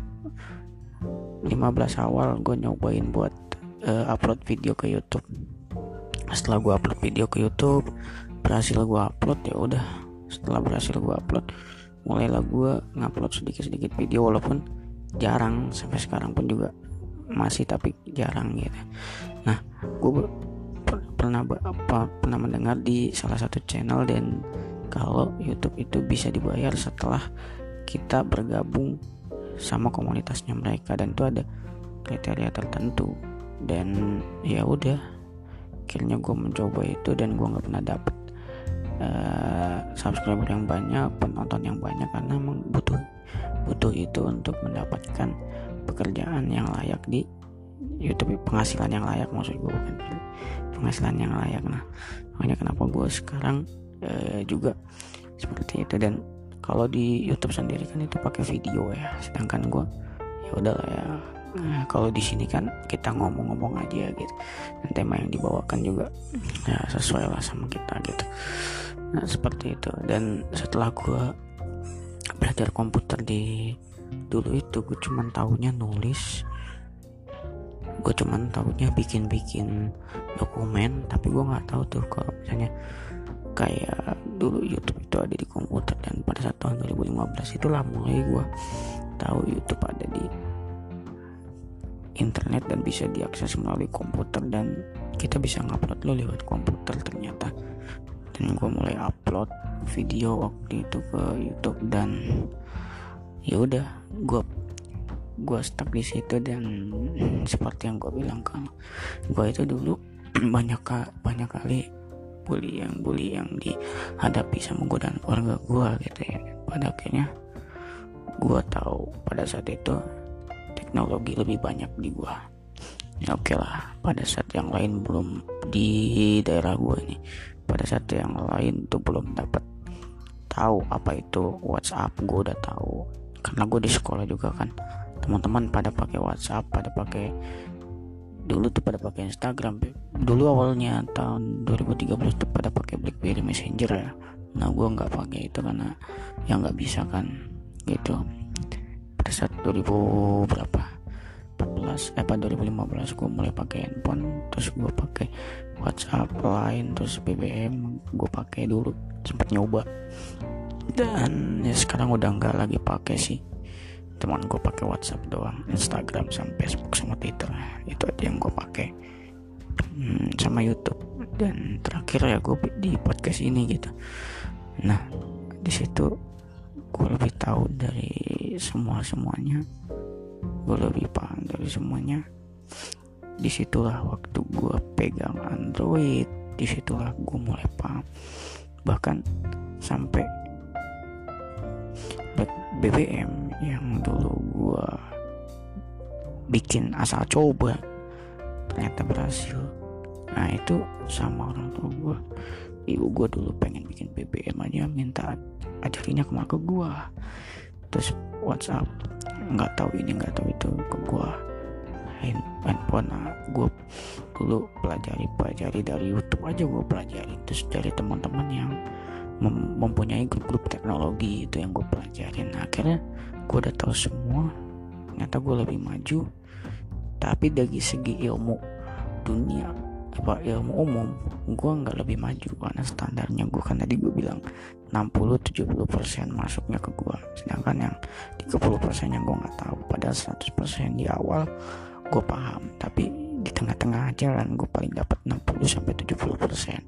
awal gue nyobain buat uh, upload video ke YouTube setelah gue upload video ke YouTube berhasil gue upload ya udah. Setelah berhasil gue upload mulailah gue ngupload sedikit-sedikit video walaupun jarang sampai sekarang pun juga masih tapi jarang gitu. Nah gue pernah apa pernah mendengar di salah satu channel dan kalau YouTube itu bisa dibayar setelah kita bergabung sama komunitasnya mereka dan itu ada kriteria tertentu. Dan ya udah akhirnya gue mencoba itu dan gue nggak pernah dapet uh, subscriber yang banyak penonton yang banyak karena emang butuh butuh itu untuk mendapatkan pekerjaan yang layak di YouTube penghasilan yang layak maksud gue bukan penghasilan yang layak. Nah makanya kenapa gue sekarang uh, juga seperti itu. Dan kalau di YouTube sendiri kan itu pakai video ya sedangkan gue ya udahlah ya Nah, kalau di sini kan kita ngomong-ngomong aja gitu. Dan tema yang dibawakan juga ya sesuai lah sama kita gitu. Nah, seperti itu. Dan setelah gue belajar komputer di dulu itu gue cuman tahunya nulis gue cuman tahunya bikin-bikin dokumen tapi gue nggak tahu tuh kalau misalnya kayak dulu YouTube itu ada di komputer dan pada saat tahun 2015 itulah mulai gue tahu YouTube ada di internet dan bisa diakses melalui komputer dan kita bisa ngupload lo lewat komputer ternyata. Dan gue mulai upload video waktu itu ke YouTube dan ya udah gue gue stuck di situ dan seperti yang gue bilang kan gue itu dulu banyak banyak kali bully yang bully yang dihadapi sama gue dan keluarga gue gitu ya. Pada akhirnya gue tahu pada saat itu teknologi lebih banyak di gua. Ya oke okay lah. Pada saat yang lain belum di daerah gua ini. Pada saat yang lain tuh belum dapat tahu apa itu WhatsApp. Gua udah tahu. Karena gue di sekolah juga kan. Teman-teman pada pakai WhatsApp pada pakai dulu tuh pada pakai Instagram. Dulu awalnya tahun 2013 tuh pada pakai BlackBerry Messenger ya. Nah gue nggak pakai itu karena yang nggak bisa kan gitu pada saat 2000 berapa? 14 eh pada 2015 gue mulai pakai handphone terus gue pakai WhatsApp lain terus BBM gue pakai dulu sempat nyoba. Dan ya sekarang udah nggak lagi pakai sih. Teman gue pakai WhatsApp doang Instagram sama Facebook sama Twitter itu aja yang gue pakai. Hmm, sama YouTube. Dan terakhir ya gue di podcast ini gitu. Nah di situ gue lebih tahu dari semua semuanya gue lebih paham dari semuanya. Di situlah waktu gue pegang Android. Di situlah gue mulai paham. Bahkan sampai BBM yang dulu gua bikin asal coba ternyata berhasil. Nah itu sama orang tua gua. Ibu gua dulu pengen bikin BBM aja minta ajarinnya ke maka gua. Terus WhatsApp nggak tahu ini nggak tahu itu ke gua. Handphone nah, gue dulu pelajari pelajari dari YouTube aja gue pelajari. Terus dari teman-teman yang mem mempunyai grup-grup teknologi itu yang gue pelajarin. Nah, akhirnya gue udah tahu semua. Ternyata gue lebih maju. Tapi dari segi ilmu dunia apa ilmu umum gue nggak lebih maju karena standarnya gue kan tadi gue bilang 60-70% masuknya ke gue sedangkan yang 30% yang gue nggak tahu padahal 100% di awal gue paham. Tapi di tengah-tengah jalan gue paling dapat 60 sampai 70 persen.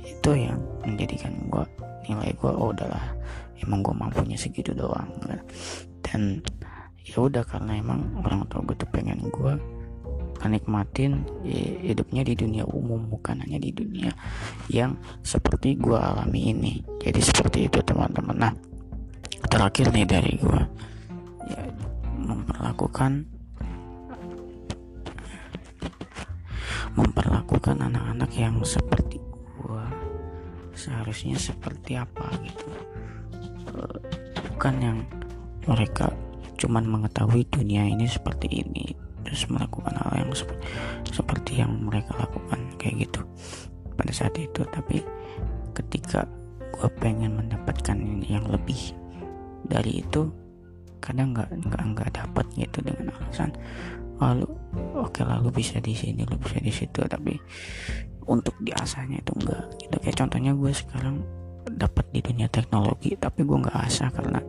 Itu yang menjadikan gue nilai gue oh udahlah emang gue mampunya segitu doang dan ya udah karena emang orang tua gue tuh pengen gue nikmatin hidupnya di dunia umum bukan hanya di dunia yang seperti gue alami ini. Jadi seperti itu teman-teman. Nah terakhir nih dari gue ya memperlakukan memperlakukan anak-anak yang seperti gua. Seharusnya seperti apa gitu. Eh, bukan yang mereka cuman mengetahui dunia ini seperti ini terus melakukan hal yang seperti, seperti yang mereka lakukan kayak gitu. Pada saat itu tapi ketika gue pengen mendapatkan yang lebih dari itu kadang nggak nggak nggak dapat gitu dengan alasan lalu oke okay, lalu bisa di sini lu bisa di situ tapi untuk diasahnya itu enggak gitu. Kayak contohnya gue sekarang dapat di dunia teknologi tapi gue nggak asah karena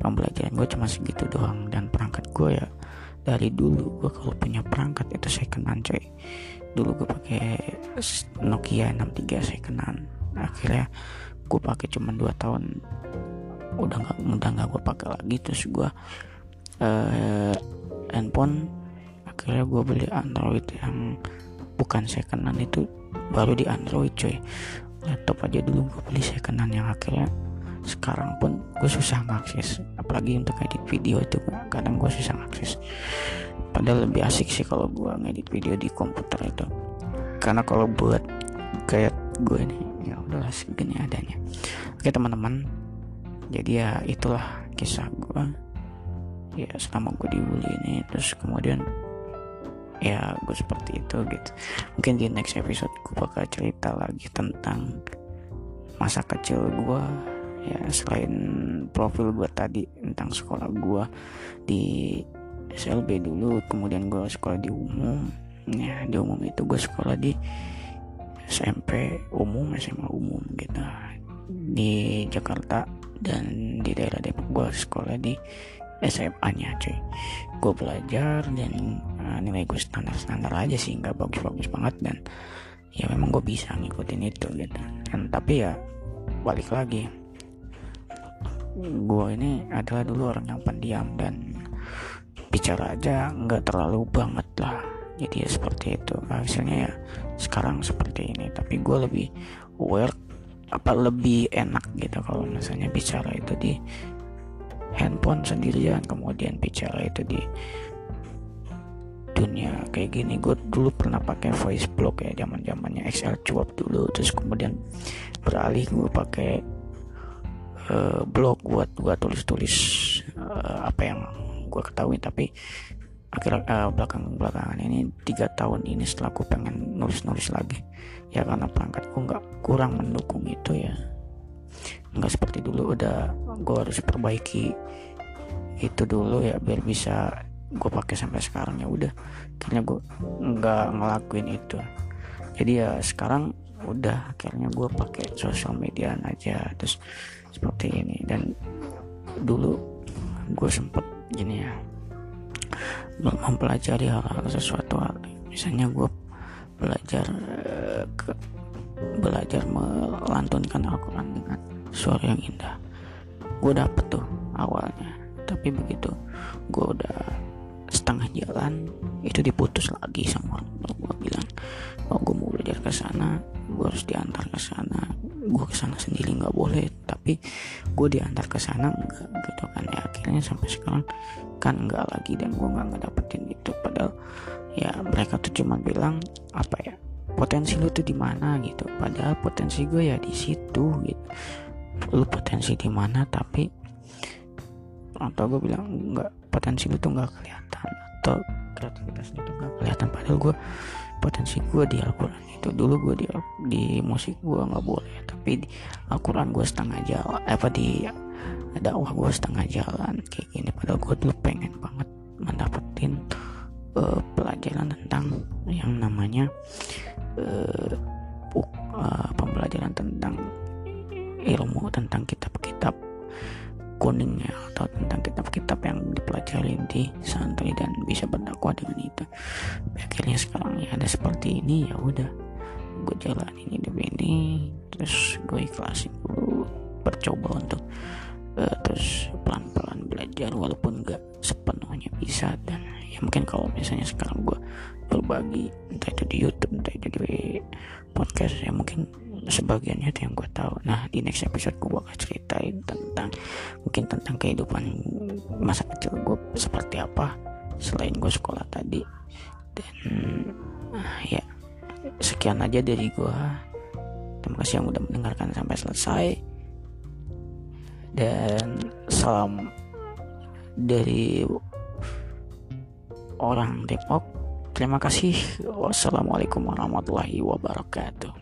pembelajaran gue cuma segitu doang dan perangkat gue ya dari dulu gue kalau punya perangkat itu saya kenan coy. Dulu gue pakai Nokia 63 saya kenan akhirnya gue pakai cuma 2 tahun. Udah nggak udah nggak gue pakai lagi. Terus gue uh, handphone. Akhirnya gue beli Android yang bukan secondan itu baru di Android coy. Laptop aja dulu gue beli secondan yang akhirnya sekarang pun gue susah ngakses apalagi untuk edit video itu kadang gue susah ngakses padahal lebih asik sih kalau gue ngedit video di komputer itu. Karena kalau buat kayak gue ini ya udahlah segini adanya. Oke teman-teman. Jadi ya itulah kisah gue ya selama gue dibully ini terus kemudian ya gue seperti itu gitu. Mungkin di next episode gue bakal cerita lagi tentang masa kecil gue ya selain profil gue tadi tentang sekolah gue di SLB dulu kemudian gue sekolah di umum. Ya di umum itu gue sekolah di SMP umum SMA umum gitu. Di Jakarta dan di daerah Depok gue sekolah di SMA nya cuy. Gue belajar dan uh, nilai gue standar-standar aja sih nggak bagus-bagus banget dan ya memang gue bisa ngikutin itu gitu. Dan tapi ya balik lagi gue ini adalah dulu orang yang pendiam dan bicara aja nggak terlalu banget lah. Jadi ya seperti itu. Hasilnya ya sekarang seperti ini. Tapi gue lebih aware apa lebih enak gitu kalau misalnya bicara itu di handphone sendirian kemudian bicara itu di dunia kayak gini. Gue dulu pernah pakai voice blog ya zaman zamannya Excel cuap dulu terus kemudian beralih gue pakai uh, blog buat gue tulis tulis uh, apa yang gue ketahui. Tapi akhir uh, belakang belakangan ini tiga tahun ini setelah aku pengen nulis nulis lagi ya karena perangkatku nggak kurang mendukung itu ya. Nggak seperti dulu udah gue harus perbaiki itu dulu ya biar bisa gue pakai sampai sekarang. Ya udah akhirnya gue nggak ngelakuin itu. Jadi ya sekarang udah akhirnya gue pakai sosial media aja. Terus seperti ini. Dan dulu gue sempet gini ya mempelajari hal-hal sesuatu. Hal misalnya gue belajar eh, ke, belajar melantunkan Al-Quran dengan suara yang indah. Gue dapet tuh awalnya. Tapi begitu gue udah setengah jalan itu diputus lagi sama orang gue bilang oh gue mau belajar ke sana gue harus diantar ke sana gue ke sana sendiri nggak boleh tapi gue diantar ke sana enggak gitu kan. Ya akhirnya sampai sekarang kan enggak lagi dan gue nggak ngedapetin itu. Padahal ya mereka tuh cuma bilang apa ya potensi lu tuh di mana gitu? Padahal potensi gue ya di situ gitu. Lu potensi di mana tapi atau gue bilang nggak potensi lu tuh nggak kelihatan atau kreativitas itu nggak kelihatan. Padahal gue potensi gue di Al-Quran. Itu dulu gue di di musik gue nggak boleh tapi di Al-Quran gue setengah jalan apa di dakwah gue setengah jalan kayak gini. Padahal gue dulu pengen banget mendapetin uh, pelajaran tentang yang namanya uh, uh, pembelajaran tentang ilmu tentang kitab-kitab kuningnya atau tentang kitab-kitab yang dipelajari di santri dan bisa berdakwah dengan itu. Akhirnya sekarang ya ada seperti ini ya udah. Gue jalanin hidup ini terus gue ikhlasin dulu bercoba untuk uh, terus pelan-pelan belajar walaupun gak sepenuhnya bisa. Dan ya mungkin kalau misalnya sekarang gue berbagi entah itu di YouTube entah itu di podcast ya mungkin sebagiannya itu yang gue tahu. Nah di next episode gue bakal ceritain tentang mungkin tentang kehidupan masa kecil gue seperti apa selain gue sekolah tadi. Dan uh, ya sekian aja dari gue terima kasih yang udah mendengarkan sampai selesai. Dan salam dari orang Depok. Terima kasih. Wassalamualaikum warahmatullahi wabarakatuh